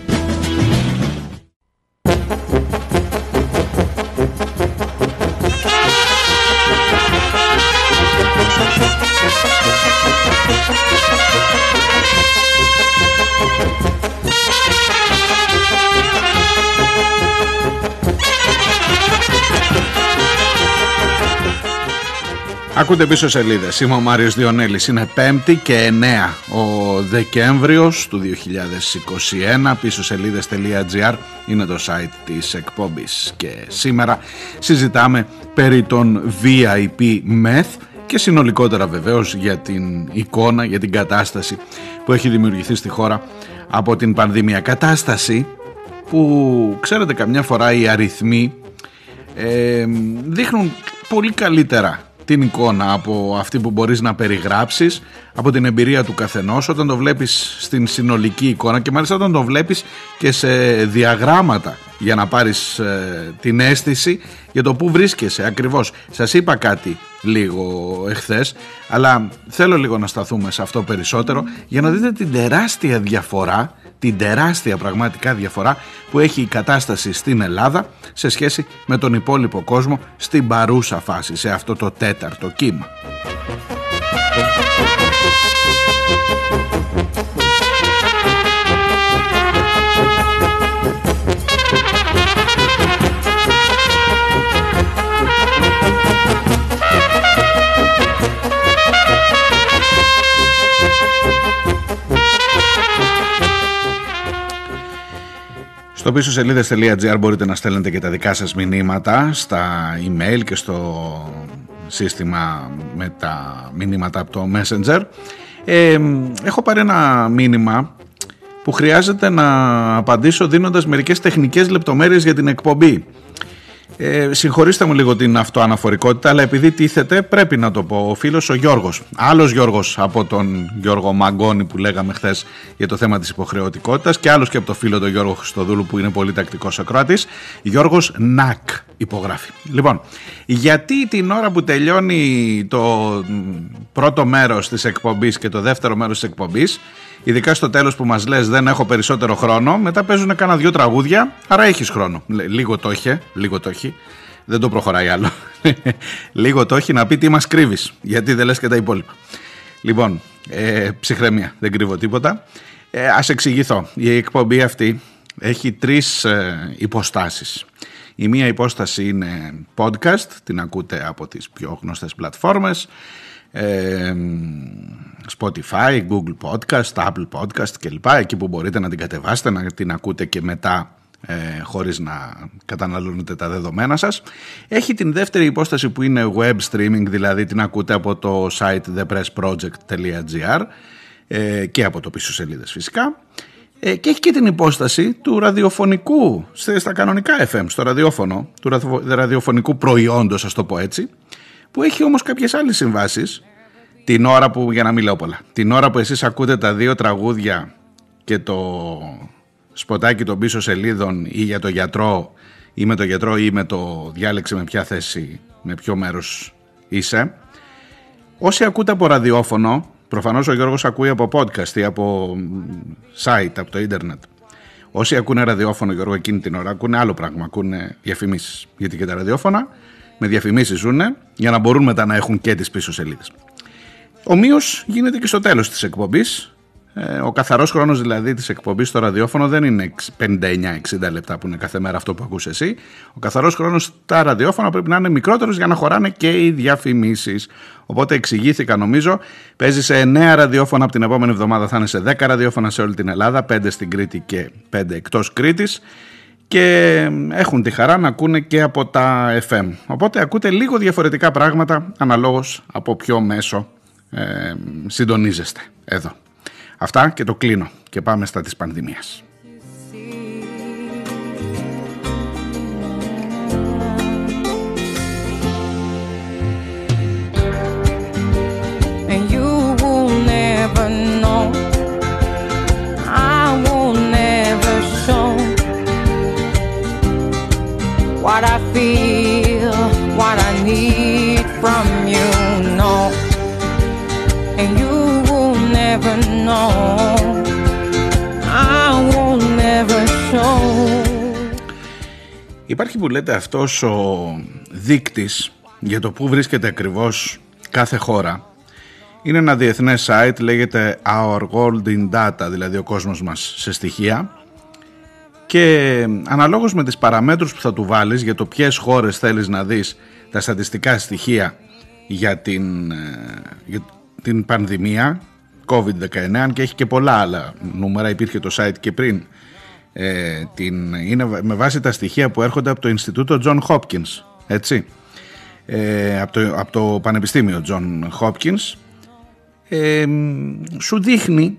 Ακούτε πίσω σελίδες. Είμαι ο Μάριος Διονέλης. Είναι 5η και 9 ο Δεκέμβριος του 2021. Πίσω σελίδε.gr είναι το site της εκπομπής. Και σήμερα συζητάμε περί των VIP Meth και συνολικότερα βεβαίως για την εικόνα, για την κατάσταση που έχει δημιουργηθεί στη χώρα από την πανδημία. Κατάσταση που ξέρετε καμιά φορά οι αριθμοί ε, δείχνουν πολύ καλύτερα την εικόνα από αυτή που μπορείς να περιγράψεις από την εμπειρία του καθενός όταν το βλέπεις στην συνολική εικόνα και μάλιστα όταν το βλέπεις και σε διαγράμματα για να πάρεις ε, την αίσθηση για το που βρίσκεσαι ακριβώς. Σας είπα κάτι λίγο εχθές αλλά θέλω λίγο να σταθούμε σε αυτό περισσότερο για να δείτε την τεράστια διαφορά την τεράστια πραγματικά διαφορά που έχει η κατάσταση στην Ελλάδα σε σχέση με τον υπόλοιπο κόσμο στην παρούσα φάση, σε αυτό το τέταρτο κύμα. Στο πίσω σελίδες.gr μπορείτε να στέλνετε και τα δικά σας μηνύματα στα email και στο σύστημα με τα μηνύματα από το Messenger. Ε, έχω πάρει ένα μήνυμα που χρειάζεται να απαντήσω δίνοντας μερικές τεχνικές λεπτομέρειες για την εκπομπή. Ε, συγχωρήστε μου λίγο την αυτοαναφορικότητα, αλλά επειδή τίθεται πρέπει να το πω. Ο φίλος ο Γιώργος, άλλος Γιώργος από τον Γιώργο Μαγκόνη που λέγαμε χθες για το θέμα της υποχρεωτικότητας και άλλος και από το φίλο τον Γιώργο Χριστοδούλου που είναι πολύ τακτικός ακροάτη, Γιώργος Νακ υπογράφει. Λοιπόν, γιατί την ώρα που τελειώνει το πρώτο μέρος της εκπομπής και το δεύτερο μέρος της εκπομπής, Ειδικά στο τέλος που μας λες δεν έχω περισσότερο χρόνο, μετά παίζουν κάνα δυο τραγούδια, άρα έχεις χρόνο. Λίγο το είχε, λίγο το έχει. Δεν το προχωράει άλλο. λίγο το έχει να πει τι μας κρύβεις, γιατί δεν λες και τα υπόλοιπα. Λοιπόν, ε, ψυχραιμία, δεν κρύβω τίποτα. Ε, ας εξηγηθώ. Η εκπομπή αυτή έχει τρεις ε, υποστάσεις. Η μία υπόσταση είναι podcast, την ακούτε από τις πιο γνωστές πλατφόρμες. Spotify, Google Podcast, Apple Podcast κλπ. Εκεί που μπορείτε να την κατεβάσετε, να την ακούτε και μετά ε, χωρίς να καταναλώνετε τα δεδομένα σας. Έχει την δεύτερη υπόσταση που είναι web streaming, δηλαδή την ακούτε από το site thepressproject.gr ε, και από το πίσω σελίδες φυσικά. Ε, και έχει και την υπόσταση του ραδιοφωνικού, στα κανονικά FM, στο ραδιόφωνο, του ραδιοφωνικού προϊόντος, ας το πω έτσι, που έχει όμως κάποιες άλλες συμβάσεις την ώρα που, για να μην λέω πολλά, την ώρα που εσείς ακούτε τα δύο τραγούδια και το σποτάκι των πίσω σελίδων ή για το γιατρό ή με το γιατρό ή με το διάλεξε με ποια θέση, με ποιο μέρος είσαι. Όσοι ακούτε από ραδιόφωνο, προφανώς ο Γιώργος ακούει από podcast ή από site, από το ίντερνετ. Όσοι ακούνε ραδιόφωνο, Γιώργο, εκείνη την ώρα ακούνε άλλο πράγμα, ακούνε διαφημίσεις. Γιατί και τα ραδιόφωνα με διαφημίσεις ζουν για να μπορούν μετά να έχουν και τις πίσω σελίδες. Ομοίω γίνεται και στο τέλος της εκπομπής. Ε, ο καθαρός χρόνος δηλαδή της εκπομπής στο ραδιόφωνο δεν είναι 59-60 λεπτά που είναι κάθε μέρα αυτό που ακούς εσύ. Ο καθαρός χρόνος στα ραδιόφωνα πρέπει να είναι μικρότερος για να χωράνε και οι διαφημίσεις. Οπότε εξηγήθηκα νομίζω. Παίζει σε 9 ραδιόφωνα από την επόμενη εβδομάδα θα είναι σε 10 ραδιόφωνα σε όλη την Ελλάδα, 5 στην Κρήτη και 5 εκτός Κρήτης και έχουν τη χαρά να ακούνε και από τα FM. Οπότε ακούτε λίγο διαφορετικά πράγματα αναλόγως από ποιο μέσο ε, συντονίζεστε εδώ. Αυτά και το κλείνω και πάμε στα της πανδημίας. Υπάρχει που λέτε αυτός ο δείκτης για το που βρίσκεται ακριβώς κάθε χώρα. Είναι ένα διεθνές site, λέγεται Our Golden Data, δηλαδή ο κόσμος μας σε στοιχεία. Και αναλόγως με τις παραμέτρους που θα του βάλεις για το ποιες χώρες θέλεις να δεις τα στατιστικά στοιχεία για την, ε, για την πανδημία COVID-19 αν και έχει και πολλά άλλα νούμερα, υπήρχε το site και πριν ε, την, είναι με βάση τα στοιχεία που έρχονται από το Ινστιτούτο John Hopkins έτσι ε, από, το, από το Πανεπιστήμιο John Hopkins ε, σου δείχνει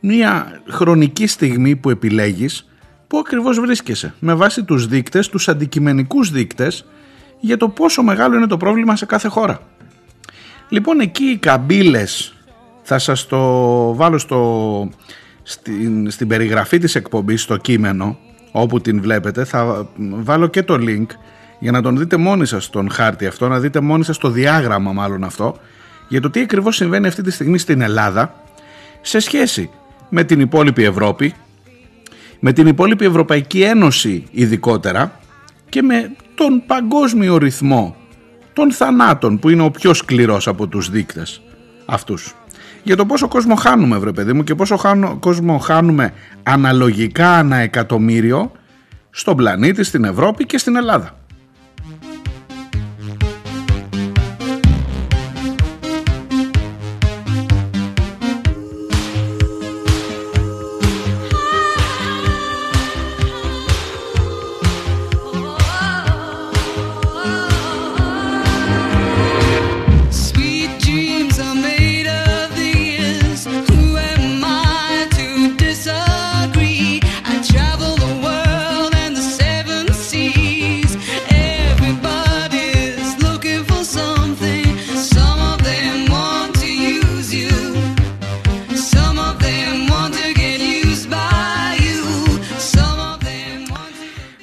μια χρονική στιγμή που επιλέγεις που ακριβώς βρίσκεσαι; Με βάση τους δείκτες, τους αντικειμενικούς δείκτες για το πόσο μεγάλο είναι το πρόβλημα σε κάθε χώρα. Λοιπόν εκεί οι καμπύλες θα σας το βάλω στο, στην, στην περιγραφή της εκπομπής στο κείμενο όπου την βλέπετε θα βάλω και το link για να τον δείτε μόνοι σας τον χάρτη αυτό να δείτε μόνοι σας το διάγραμμα μάλλον αυτό για το τι ακριβώς συμβαίνει αυτή τη στιγμή στην Ελλάδα σε σχέση με την υπόλοιπη Ευρώπη με την υπόλοιπη Ευρωπαϊκή Ένωση ειδικότερα και με τον παγκόσμιο ρυθμό των θανάτων που είναι ο πιο σκληρός από τους δείκτες αυτούς. Για το πόσο κόσμο χάνουμε βρε παιδί μου και πόσο χάνο, κόσμο χάνουμε αναλογικά ανά εκατομμύριο στον πλανήτη, στην Ευρώπη και στην Ελλάδα.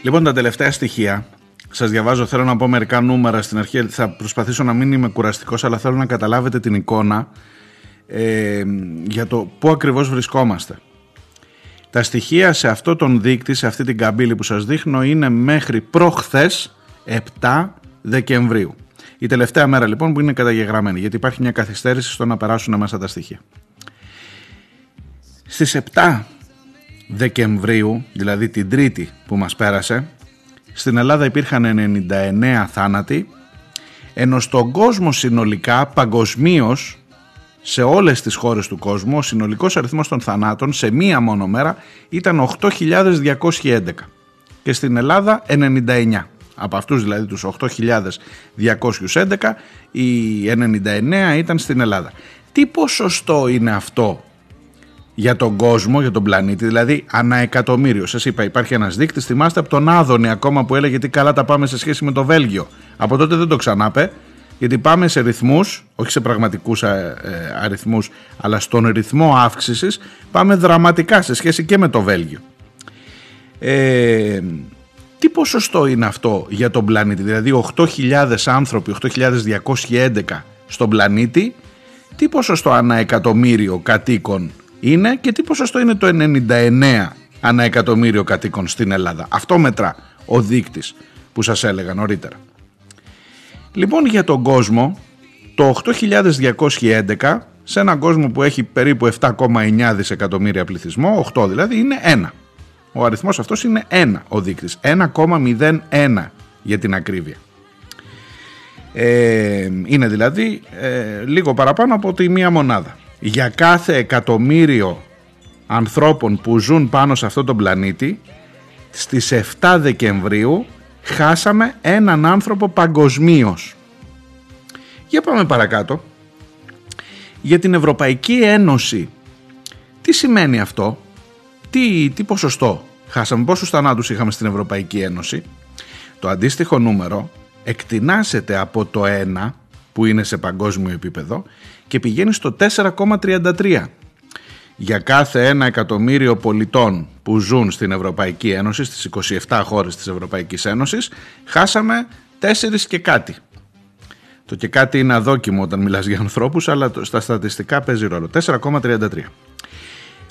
Λοιπόν, τα τελευταία στοιχεία. Σας διαβάζω, θέλω να πω μερικά νούμερα στην αρχή. Θα προσπαθήσω να μην είμαι κουραστικός, αλλά θέλω να καταλάβετε την εικόνα ε, για το πού ακριβώς βρισκόμαστε. Τα στοιχεία σε αυτό τον δείκτη, σε αυτή την καμπύλη που σας δείχνω είναι μέχρι προχθές 7 Δεκεμβρίου. Η τελευταία μέρα λοιπόν που είναι καταγεγραμμένη γιατί υπάρχει μια καθυστέρηση στο να περάσουν μέσα τα στοιχεία. Στις 7 Δεκεμβρίου, δηλαδή την τρίτη που μας πέρασε, στην Ελλάδα υπήρχαν 99 θάνατοι, ενώ στον κόσμο συνολικά, παγκοσμίως, σε όλες τις χώρες του κόσμου, ο συνολικός αριθμός των θανάτων σε μία μόνο μέρα ήταν 8.211 και στην Ελλάδα 99. Από αυτούς δηλαδή τους 8.211, οι 99 ήταν στην Ελλάδα. Τι ποσοστό είναι αυτό για τον κόσμο, για τον πλανήτη, δηλαδή ανά εκατομμύριο. Σας είπα, υπάρχει ένας δείκτης. Θυμάστε από τον Άδωνη ακόμα που έλεγε τι καλά τα πάμε σε σχέση με το Βέλγιο. Από τότε δεν το ξανάπε, γιατί πάμε σε ρυθμούς, όχι σε πραγματικούς αριθμούς, αλλά στον ρυθμό αύξησης, πάμε δραματικά σε σχέση και με το Βέλγιο. Ε, τι ποσοστό είναι αυτό για τον πλανήτη, δηλαδή 8.000 άνθρωποι, 8.211 στον πλανήτη, τι ποσοστό ανά εκατομμύριο κατοίκων είναι και τι ποσοστό είναι το 99 ανά εκατομμύριο κατοίκων στην Ελλάδα. Αυτό μετρά ο δείκτης που σας έλεγα νωρίτερα. Λοιπόν για τον κόσμο το 8.211 σε έναν κόσμο που έχει περίπου 7,9 δισεκατομμύρια πληθυσμό, 8 δηλαδή είναι 1. Ο αριθμός αυτός είναι 1 ο δείκτης, 1,01 για την ακρίβεια. Ε, είναι δηλαδή ε, λίγο παραπάνω από τη μία μονάδα. Για κάθε εκατομμύριο ανθρώπων που ζουν πάνω σε αυτό τον πλανήτη στις 7 Δεκεμβρίου χάσαμε έναν άνθρωπο παγκοσμίως. Για πάμε παρακάτω. Για την Ευρωπαϊκή Ένωση τι σημαίνει αυτό, τι, τι ποσοστό χάσαμε, πόσους θανάτους είχαμε στην Ευρωπαϊκή Ένωση; Το αντίστοιχο νούμερο εκτινάσεται από το 1 που είναι σε παγκόσμιο επίπεδο και πηγαίνει στο 4,33. Για κάθε ένα εκατομμύριο πολιτών που ζουν στην Ευρωπαϊκή Ένωση, στις 27 χώρες της Ευρωπαϊκής Ένωσης, χάσαμε 4 και κάτι. Το και κάτι είναι αδόκιμο όταν μιλάς για ανθρώπους, αλλά το- στα στατιστικά παίζει ρόλο. 4,33.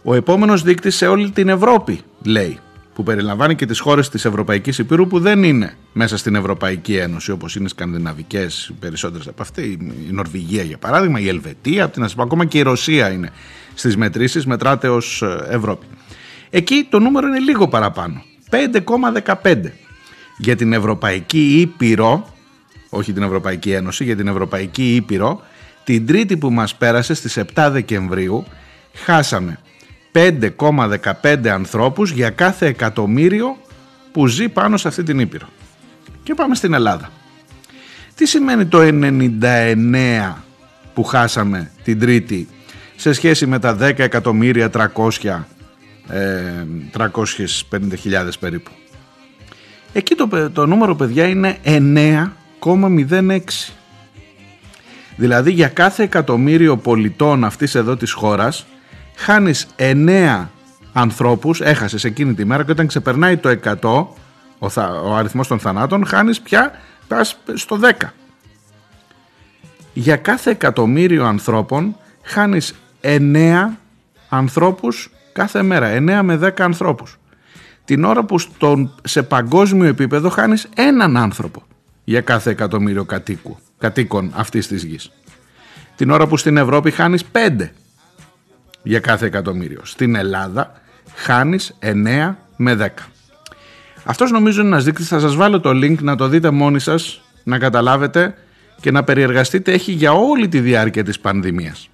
Ο επόμενος δείκτης σε όλη την Ευρώπη, λέει. Που περιλαμβάνει και τις χώρες της Ευρωπαϊκής Υπήρου που δεν είναι μέσα στην Ευρωπαϊκή Ένωση όπως είναι οι σκανδιναβικές οι περισσότερες από αυτή, η Νορβηγία για παράδειγμα, η Ελβετία, από την να σας πω, ακόμα και η Ρωσία είναι στις μετρήσεις, μετράται ως ε, Ευρώπη. Εκεί το νούμερο είναι λίγο παραπάνω, 5,15 για την Ευρωπαϊκή Ήπειρο, όχι την Ευρωπαϊκή Ένωση, για την Ευρωπαϊκή Ήπειρο, την τρίτη που μας πέρασε στις 7 Δεκεμβρίου, χάσαμε 5,15 ανθρώπους για κάθε εκατομμύριο που ζει πάνω σε αυτή την Ήπειρο. Και πάμε στην Ελλάδα. Τι σημαίνει το 99 που χάσαμε την τρίτη σε σχέση με τα 10 εκατομμύρια 300 ε, 350.000 περίπου; Εκεί το, παι- το νούμερο παιδιά είναι 9,06. Δηλαδή για κάθε εκατομμύριο πολιτών αυτής εδώ της χώρας χάνεις 9 ανθρώπους, έχασες εκείνη τη μέρα και όταν ξεπερνάει το 100 ο, θα, ο αριθμός των θανάτων χάνεις πια πας στο 10. Για κάθε εκατομμύριο ανθρώπων χάνεις 9 ανθρώπους κάθε μέρα, 9 με 10 ανθρώπους. Την ώρα που στον, σε παγκόσμιο επίπεδο χάνεις έναν άνθρωπο για κάθε εκατομμύριο κατοίκου, κατοίκων αυτής της γης. Την ώρα που στην Ευρώπη χάνεις 5 για κάθε εκατομμύριο. Στην Ελλάδα χάνεις 9 με 10. Αυτός νομίζω είναι ένας δείκτης, θα σας βάλω το link να το δείτε μόνοι σας, να καταλάβετε και να περιεργαστείτε έχει για όλη τη διάρκεια της πανδημίας.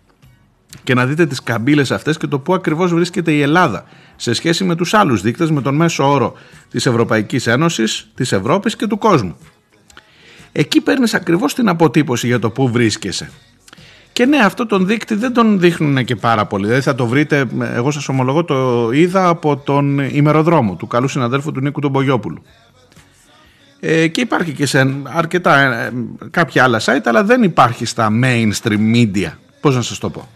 Και να δείτε τις καμπύλες αυτές και το πού ακριβώς βρίσκεται η Ελλάδα σε σχέση με τους άλλους δείκτες, με τον μέσο όρο της Ευρωπαϊκής Ένωσης, της Ευρώπης και του κόσμου. Εκεί παίρνεις ακριβώς την αποτύπωση για το πού βρίσκεσαι. Και ναι, αυτό τον δείκτη δεν τον δείχνουν και πάρα πολύ. Δηλαδή θα το βρείτε, εγώ σας ομολογώ, το είδα από τον ημεροδρόμο του καλού συναδέλφου του Νίκου τον Μπογιόπουλου. Ε, και υπάρχει και σε αρκετά ε, κάποια άλλα site, αλλά δεν υπάρχει στα mainstream media. Πώς να σας το πω;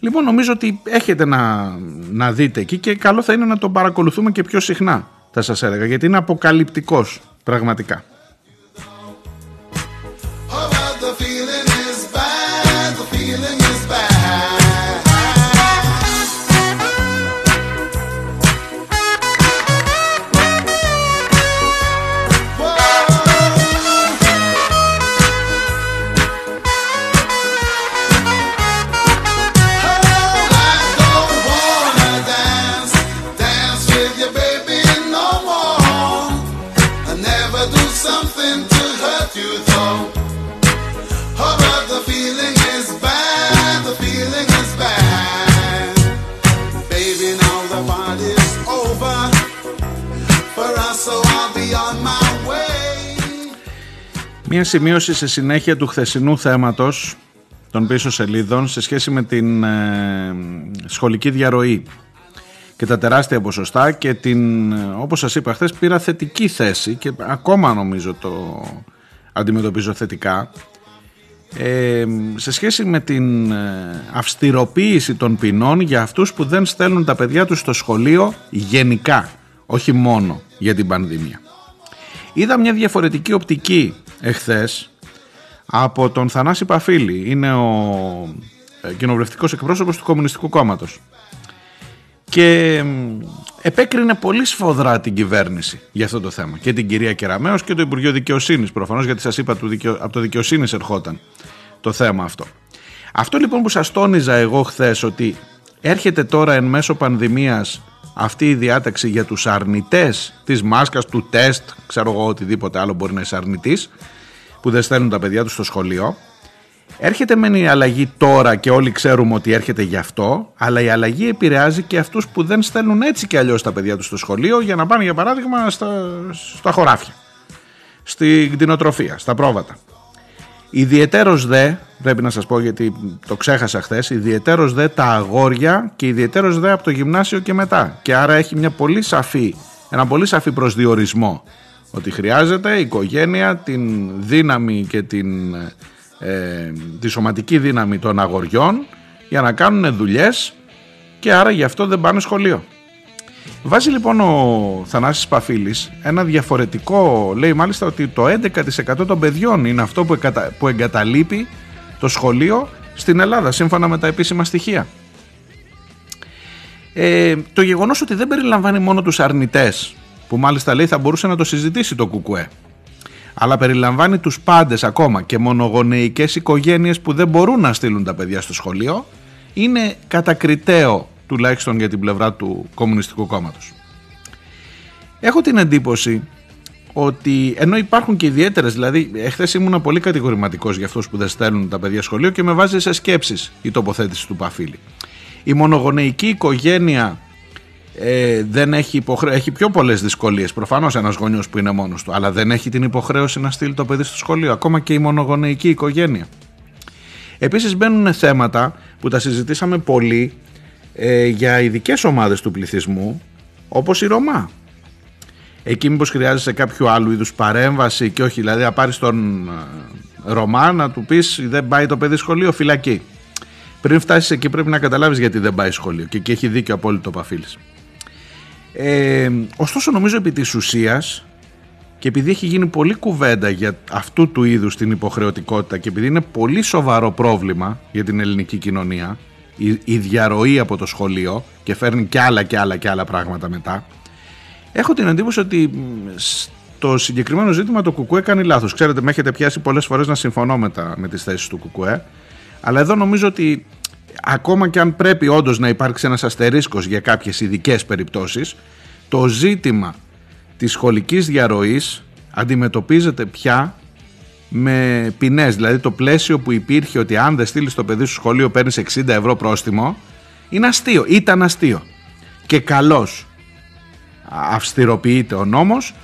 Λοιπόν, νομίζω ότι έχετε να, να δείτε εκεί και καλό θα είναι να τον παρακολουθούμε και πιο συχνά, θα σας έλεγα, γιατί είναι αποκαλυπτικός, πραγματικά. Μία σημείωση σε συνέχεια του χθεσινού θέματος των πίσω σελίδων σε σχέση με την ε, σχολική διαρροή και τα τεράστια ποσοστά και την, ε, όπως σας είπα χθες, πήρα θετική θέση και ακόμα νομίζω το αντιμετωπίζω θετικά ε, σε σχέση με την ε, αυστηροποίηση των ποινών για αυτούς που δεν στέλνουν τα παιδιά τους στο σχολείο γενικά, όχι μόνο για την πανδημία. Είδα μια διαφορετική οπτική εχθές από τον Θανάση Παφίλη. Είναι ο ε, κοινοβουλευτικός εκπρόσωπος του Κομμουνιστικού Κόμματος. Και μ, επέκρινε πολύ σφοδρά την κυβέρνηση για αυτό το θέμα. Και την κυρία Κεραμέως και το Υπουργείο Δικαιοσύνης προφανώς γιατί σας είπα του δικαιο- από το Δικαιοσύνης ερχόταν το θέμα αυτό. Αυτό λοιπόν που σας τόνιζα εγώ χθες ότι έρχεται τώρα εν μέσω πανδημίας αυτή η διάταξη για τους αρνητές της μάσκας, του τεστ, ξέρω εγώ οτιδήποτε άλλο μπορεί να είσαι αρνητής, που δεν στέλνουν τα παιδιά τους στο σχολείο. Έρχεται μεν η αλλαγή τώρα και όλοι ξέρουμε ότι έρχεται γι' αυτό, αλλά η αλλαγή επηρεάζει και αυτούς που δεν στέλνουν έτσι και αλλιώς τα παιδιά τους στο σχολείο για να πάνε για παράδειγμα στα, στα χωράφια, στην κτηνοτροφία, στα πρόβατα. Ιδιαιτέρως δε, πρέπει να σας πω γιατί το ξέχασα χθες, ιδιαιτέρως δε τα αγόρια και ιδιαιτέρως δε από το γυμνάσιο και μετά. Και άρα έχει μια πολύ σαφή, ένα πολύ σαφή προσδιορισμό ότι χρειάζεται η οικογένεια την δύναμη και την, ε, τη σωματική δύναμη των αγοριών για να κάνουν δουλειές και άρα γι' αυτό δεν πάνε σχολείο. Βάζει λοιπόν ο Θανάσης Παφίλης ένα διαφορετικό, λέει μάλιστα ότι το 11% των παιδιών είναι αυτό που, εκατα, που εγκαταλείπει το σχολείο στην Ελλάδα σύμφωνα με τα επίσημα στοιχεία. Ε, το γεγονός ότι δεν περιλαμβάνει μόνο τους αρνητές, που μάλιστα λέει θα μπορούσε να το συζητήσει το ΚΚΕ, αλλά περιλαμβάνει τους πάντες ακόμα και μονογονεϊκές οικογένειες που δεν μπορούν να στείλουν τα παιδιά στο σχολείο, είναι κατακριτέο τουλάχιστον για την πλευρά του Κομμουνιστικού Κόμματος. Έχω την εντύπωση ότι ενώ υπάρχουν και ιδιαίτερες, δηλαδή, εχθές ήμουν πολύ κατηγορηματικός για αυτούς που δεν στέλνουν τα παιδιά σχολείο και με βάζει σε σκέψεις η τοποθέτηση του Παφίλη. Η μονογονεϊκή οικογένεια ε, δεν έχει, υποχρέ... έχει πιο πολλές δυσκολίες. Προφανώς ένας γονιός που είναι μόνος του, αλλά δεν έχει την υποχρέωση να στείλει το παιδί στο σχολείο. Ακόμα και η μονογονεϊκή οικογένεια. Επίσης μπαίνουν θέματα που τα συζητήσαμε πολύ ε, για ειδικές ομάδες του πληθυσμού, όπως η Ρωμά. Εκεί μήπως χρειάζεσαι κάποιο άλλου είδους παρέμβαση και όχι δηλαδή να πάρεις τον ε, Ρωμά να του πεις δεν πάει το παιδί σχολείο φυλακή. Πριν φτάσεις εκεί πρέπει να καταλάβεις γιατί δεν πάει σχολείο και εκεί έχει δίκιο απόλυτο ο Παφίλης. Ε, ωστόσο νομίζω επί της ουσίας και επειδή έχει γίνει πολλή κουβέντα για αυτού του είδους την υποχρεωτικότητα και επειδή είναι πολύ σοβαρό πρόβλημα για την ελληνική κοινωνία η, η διαρροή από το σχολείο και φέρνει και άλλα και άλλα και άλλα πράγματα μετά Έχω την εντύπωση ότι στο συγκεκριμένο ζήτημα το Κουκουέ κάνει λάθος. Ξέρετε, με έχετε πιάσει πολλές φορές να συμφωνώ με, τα, με τις θέσεις του Κουκουέ. Αλλά εδώ νομίζω ότι ακόμα και αν πρέπει όντως να υπάρξει ένας αστερίσκος για κάποιες ειδικές περιπτώσεις, το ζήτημα της σχολικής διαρροής αντιμετωπίζεται πια με ποινές. Δηλαδή το πλαίσιο που υπήρχε ότι αν δεν στείλεις το παιδί στο σχολείο παίρνεις 60 ευρώ πρόστιμο, είναι αστείο, ήταν αστείο. Και καλός αυστηροποιείται ο νόμος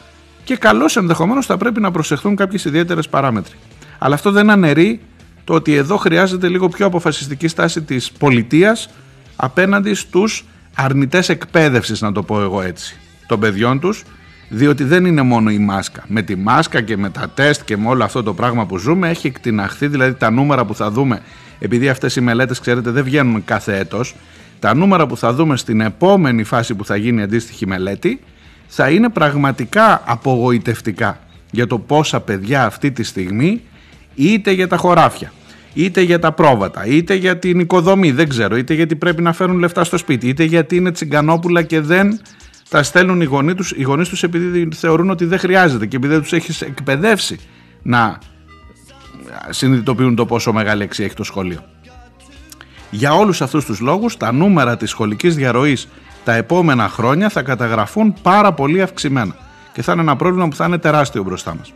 και καλώς ενδεχομένως θα πρέπει να προσεχθούν κάποιες ιδιαίτερες παράμετροι. Αλλά αυτό δεν αναιρεί το ότι εδώ χρειάζεται λίγο πιο αποφασιστική στάση της πολιτείας απέναντι στους αρνητές εκπαίδευσης να το πω εγώ έτσι των παιδιών τους διότι δεν είναι μόνο η μάσκα. Με τη μάσκα και με τα τεστ και με όλο αυτό το πράγμα που ζούμε έχει εκτιναχθεί δηλαδή τα νούμερα που θα δούμε επειδή αυτές οι μελέτες ξέρετε δεν βγαίνουν κάθε έτος τα νούμερα που θα δούμε στην επόμενη φάση που θα γίνει αντίστοιχη μελέτη θα είναι πραγματικά απογοητευτικά για το πόσα παιδιά αυτή τη στιγμή είτε για τα χωράφια, είτε για τα πρόβατα, είτε για την οικοδομή, δεν ξέρω, είτε γιατί πρέπει να φέρουν λεφτά στο σπίτι, είτε γιατί είναι τσιγκανόπουλα και δεν τα στέλνουν οι γονείς τους, οι γονείς τους επειδή θεωρούν ότι δεν χρειάζεται και επειδή δεν τους έχεις εκπαιδεύσει να συνειδητοποιούν το πόσο μεγάλη αξία έχει το σχολείο. Για όλους αυτούς τους λόγους τα νούμερα της σχολικής διαρροής τα επόμενα χρόνια θα καταγραφούν πάρα πολύ αυξημένα και θα είναι ένα πρόβλημα που θα είναι τεράστιο μπροστά μας.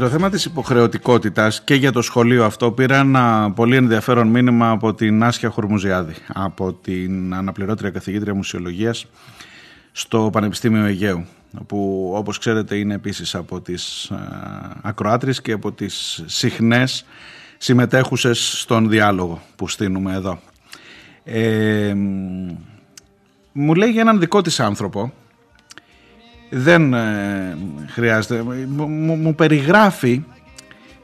Το θέμα της υποχρεωτικότητας και για το σχολείο αυτό πήρα ένα πολύ ενδιαφέρον μήνυμα από την Άσια Χορμουζιάδη, από την αναπληρώτρια καθηγήτρια μουσιολογίας στο Πανεπιστήμιο Αιγαίου που όπως ξέρετε είναι επίσης από τις ε, ακροάτρες και από τις συχνές συμμετέχουσες στον διάλογο που στείλουμε εδώ. Ε, μου λέει για έναν δικό της άνθρωπο δεν ε, χρειάζεται. Μου, μου- μου περιγράφει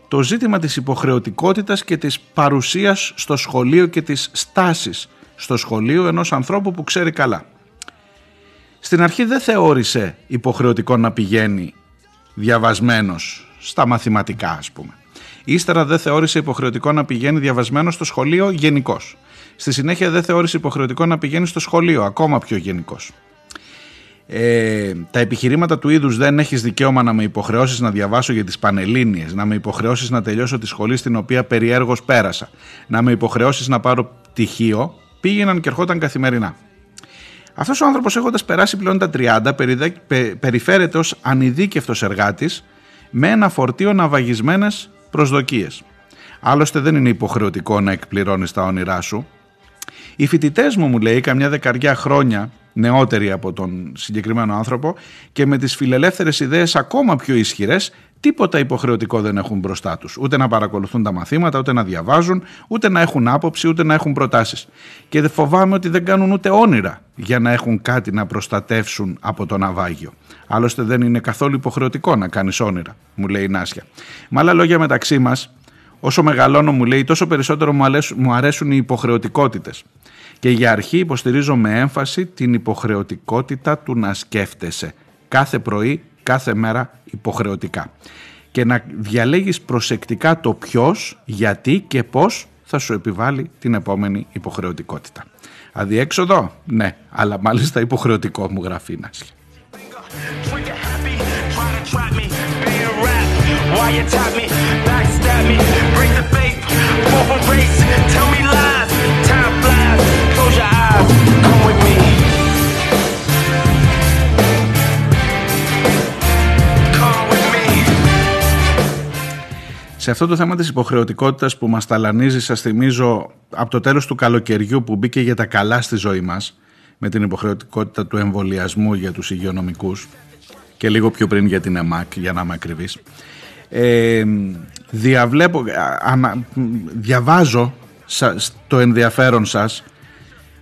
το ζήτημα της υποχρεωτικότητας και της παρουσίας στο σχολείο και της στάσης στο σχολείο ενός ανθρώπου που ξέρει καλά. Στην αρχή δεν θεώρησε υποχρεωτικό να πηγαίνει διαβασμένος στα μαθηματικά ας πούμε. Ύστερα δεν θεώρησε υποχρεωτικό να πηγαίνει διαβασμένος στο σχολείο γενικώ. Στη συνέχεια δεν θεώρησε υποχρεωτικό να πηγαίνει στο σχολείο ακόμα πιο γενικώ ε, τα επιχειρήματα του είδους δεν έχεις δικαίωμα να με υποχρεώσεις να διαβάσω για τις Πανελλήνιες, να με υποχρεώσεις να τελειώσω τη σχολή στην οποία περιέργως πέρασα, να με υποχρεώσεις να πάρω πτυχίο, πήγαιναν και ερχόταν καθημερινά. Αυτός ο άνθρωπος έχοντας περάσει πλέον τα 30 περιδε- πε- περιφέρεται ως ανειδίκευτος εργάτης με ένα φορτίο ναυαγισμένες προσδοκίες. Άλλωστε δεν είναι υποχρεωτικό να εκπληρώνεις τα όνειρά σου, οι φοιτητές μου, μου λέει, καμιά δεκαριά χρόνια νεότεροι από τον συγκεκριμένο άνθρωπο και με τις φιλελεύθερες ιδέες ακόμα πιο ισχυρές τίποτα υποχρεωτικό δεν έχουν μπροστά τους. Ούτε να παρακολουθούν τα μαθήματα, ούτε να διαβάζουν, ούτε να έχουν άποψη, ούτε να έχουν προτάσεις. Και δεν φοβάμαι ότι δεν κάνουν ούτε όνειρα για να έχουν κάτι να προστατεύσουν από το ναυάγιο. Άλλωστε δεν είναι καθόλου υποχρεωτικό να κάνεις όνειρα, μου λέει η Νάσια. Με άλλα λόγια μεταξύ μας, όσο μεγαλώνω μου λέει τόσο περισσότερο μου αρέσουν, μου αρέσουν οι υποχρεωτικότητες. Και για αρχή υποστηρίζω με έμφαση την υποχρεωτικότητα του να σκέφτεσαι. Κάθε πρωί, κάθε μέρα υποχρεωτικά. Και να διαλέγεις προσεκτικά το ποιος, γιατί και πώς θα σου επιβάλλει την επόμενη υποχρεωτικότητα. Αδιέξοδο, ναι, αλλά μάλιστα υποχρεωτικό μου γράφει η Νάσια. Trigger you tap me, backstab me, break the faith, fall from grace, tell me lies, time flies, close your eyes, come with me. Come with me. Σε αυτό το θέμα της υποχρεωτικότητας που μας ταλανίζει, σας θυμίζω από το τέλος του καλοκαιριού που μπήκε για τα καλά στη ζωή μας, με την υποχρεωτικότητα του εμβολιασμού για τους υγειονομικούς και λίγο πιο πριν για την ΕΜΑΚ, για να είμαι ακριβής. Ε, διαβλέπω, α, ανα- διαβάζω σα- το ενδιαφέρον σας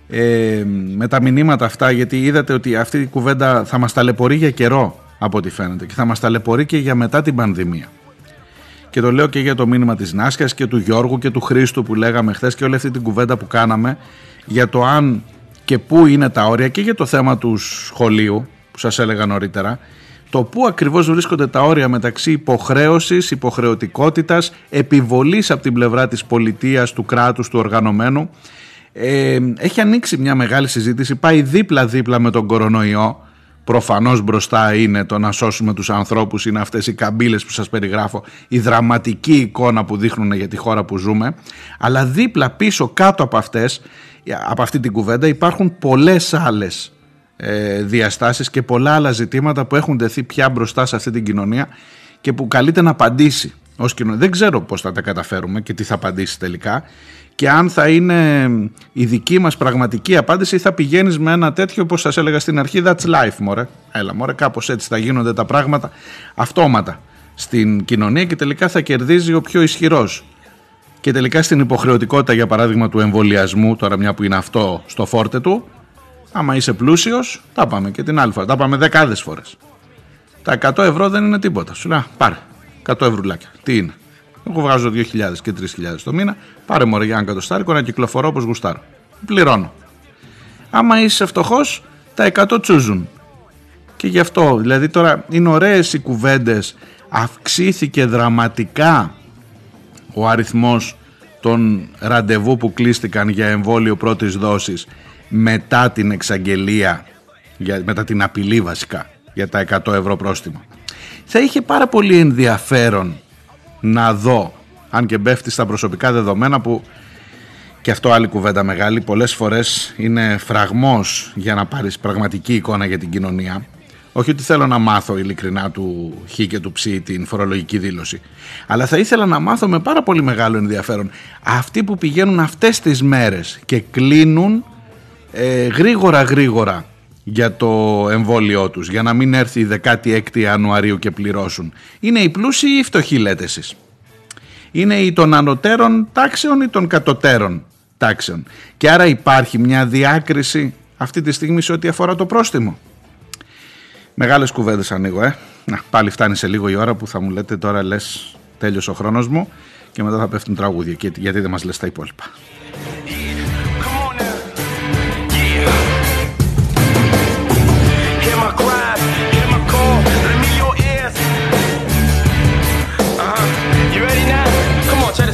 ε, με τα μηνύματα αυτά γιατί είδατε ότι αυτή η κουβέντα θα μας ταλαιπωρεί για καιρό από ό,τι φαίνεται και θα μας ταλαιπωρεί και για μετά την πανδημία. Και το λέω και για το μήνυμα της Νάσκας και του Γιώργου και του Χρήστου που λέγαμε χθες και όλη αυτή την κουβέντα που κάναμε για το αν και πού είναι τα όρια και για το θέμα του σχολείου που σας έλεγα νωρίτερα το πού ακριβώς βρίσκονται τα όρια μεταξύ υποχρέωσης, υποχρεωτικότητας, επιβολής από την πλευρά της πολιτείας, του κράτους, του οργανωμένου. Ε, έχει ανοίξει μια μεγάλη συζήτηση, πάει δίπλα-δίπλα με τον κορονοϊό. Προφανώς μπροστά είναι το να σώσουμε τους ανθρώπους, είναι αυτές οι καμπύλες που σας περιγράφω, η δραματική εικόνα που δείχνουν για τη χώρα που ζούμε. Αλλά δίπλα πίσω κάτω από αυτές, από αυτή την κουβέντα υπάρχουν πολλές άλλες ε, διαστάσεις και πολλά άλλα ζητήματα που έχουν τεθεί πια μπροστά σε αυτή την κοινωνία και που καλείται να απαντήσει ως κοινωνία. Δεν ξέρω πώς θα τα καταφέρουμε και τι θα απαντήσει τελικά και αν θα είναι η δική μας πραγματική απάντηση ή θα πηγαίνεις με ένα τέτοιο όπως σας έλεγα στην αρχή that's life μωρέ. Έλα μωρέ κάπως έτσι θα γίνονται τα πράγματα αυτόματα στην κοινωνία και τελικά θα κερδίζει ο πιο ισχυρός. Και τελικά στην υποχρεωτικότητα για παράδειγμα του εμβολιασμού, τώρα μια που είναι αυτό στο φόρτε του, άμα είσαι πλούσιος, τα πάμε και την άλλη φορά. Τα πάμε δεκάδες φορές. Τα 100 ευρώ δεν είναι τίποτα. Σου λέει, «Α, πάρε, 100 ευρουλάκια. Τι είναι; Εγώ βγάζω 2.000 και 3.000 το μήνα. Πάρε μωρέ για ένα κατοστάρικο να κυκλοφορώ όπως γουστάρω. Πληρώνω. Άμα είσαι φτωχός, τα 100 τσούζουν. Και γι' αυτό, δηλαδή τώρα είναι ωραίες οι κουβέντες, αυξήθηκε δραματικά ο αριθμός των ραντεβού που κλείστηκαν για εμβόλιο πρώτης δόσης μετά την εξαγγελία, για, μετά την απειλή βασικά, για τα 100 ευρώ πρόστιμο. Θα είχε πάρα πολύ ενδιαφέρον να δω, αν και μπέφτει στα προσωπικά δεδομένα που και αυτό άλλη κουβέντα μεγάλη, πολλές φορές είναι φραγμός για να πάρεις πραγματική εικόνα για την κοινωνία. Όχι ότι θέλω να μάθω ειλικρινά του χ και του ψ την φορολογική δήλωση. Αλλά θα ήθελα να μάθω με πάρα πολύ μεγάλο ενδιαφέρον αυτοί που πηγαίνουν αυτές τις μέρες και κλείνουν ε, γρήγορα γρήγορα για το εμβόλιό τους για να μην έρθει η 16η Ιανουαρίου και πληρώσουν. Είναι οι πλούσιοι ή οι φτωχοί λέτε εσείς; Είναι οι των ανωτέρων τάξεων ή των κατωτέρων τάξεων; Και άρα υπάρχει μια διάκριση αυτή τη στιγμή σε ό,τι αφορά το πρόστιμο. Μεγάλες κουβέντες ανοίγω, ε. Να, πάλι φτάνει σε λίγο η ώρα που θα μου λέτε τώρα λες τέλειωσε ο χρόνος μου και μετά θα πέφτουν τραγούδια και- γιατί δεν μας λες τα υπόλοιπα.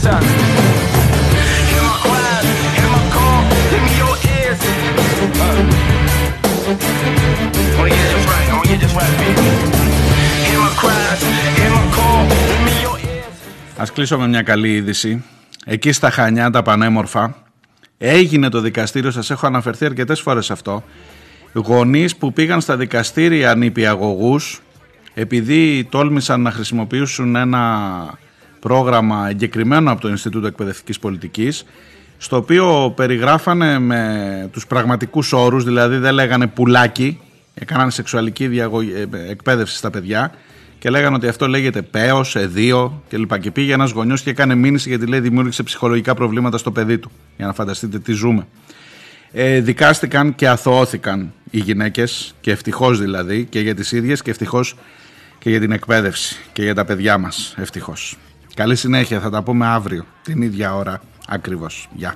Come on, check this out. Hear my cries, hear my call, lend me your ears. Uh. I wanna get this right, I wanna get this right, baby. Hear my cries, hear my call, lend me your ears. Ας κλείσω με μια καλή είδηση. Εκεί στα Χανιά τα πανέμορφα έγινε το δικαστήριο, σας έχω αναφερθεί αρκετές φορές σε αυτό. Γονείς που πήγαν στα δικαστήρια νηπιαγωγούς επειδή τόλμησαν να χρησιμοποιήσουν ένα πρόγραμμα εγκεκριμένο από το Ινστιτούτο Εκπαιδευτικής Πολιτικής στο οποίο περιγράφανε με τους πραγματικούς όρους, δηλαδή δεν λέγανε πουλάκι, έκαναν σεξουαλική διαγωγή, ε, εκπαίδευση στα παιδιά και λέγανε ότι αυτό λέγεται πέος, εδίο κλπ. Και πήγε ένας γονιός και έκανε μήνυση γιατί λέει δημιούργησε ψυχολογικά προβλήματα στο παιδί του. Για να φανταστείτε τι ζούμε. Ε, δικάστηκαν και αθωώθηκαν οι γυναίκες και ευτυχώς δηλαδή και για τις ίδιες και ευτυχώς και για την εκπαίδευση και για τα παιδιά μας ευτυχώς. Καλή συνέχεια, θα τα πούμε αύριο, την ίδια ώρα ακριβώς. Γεια.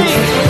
I'm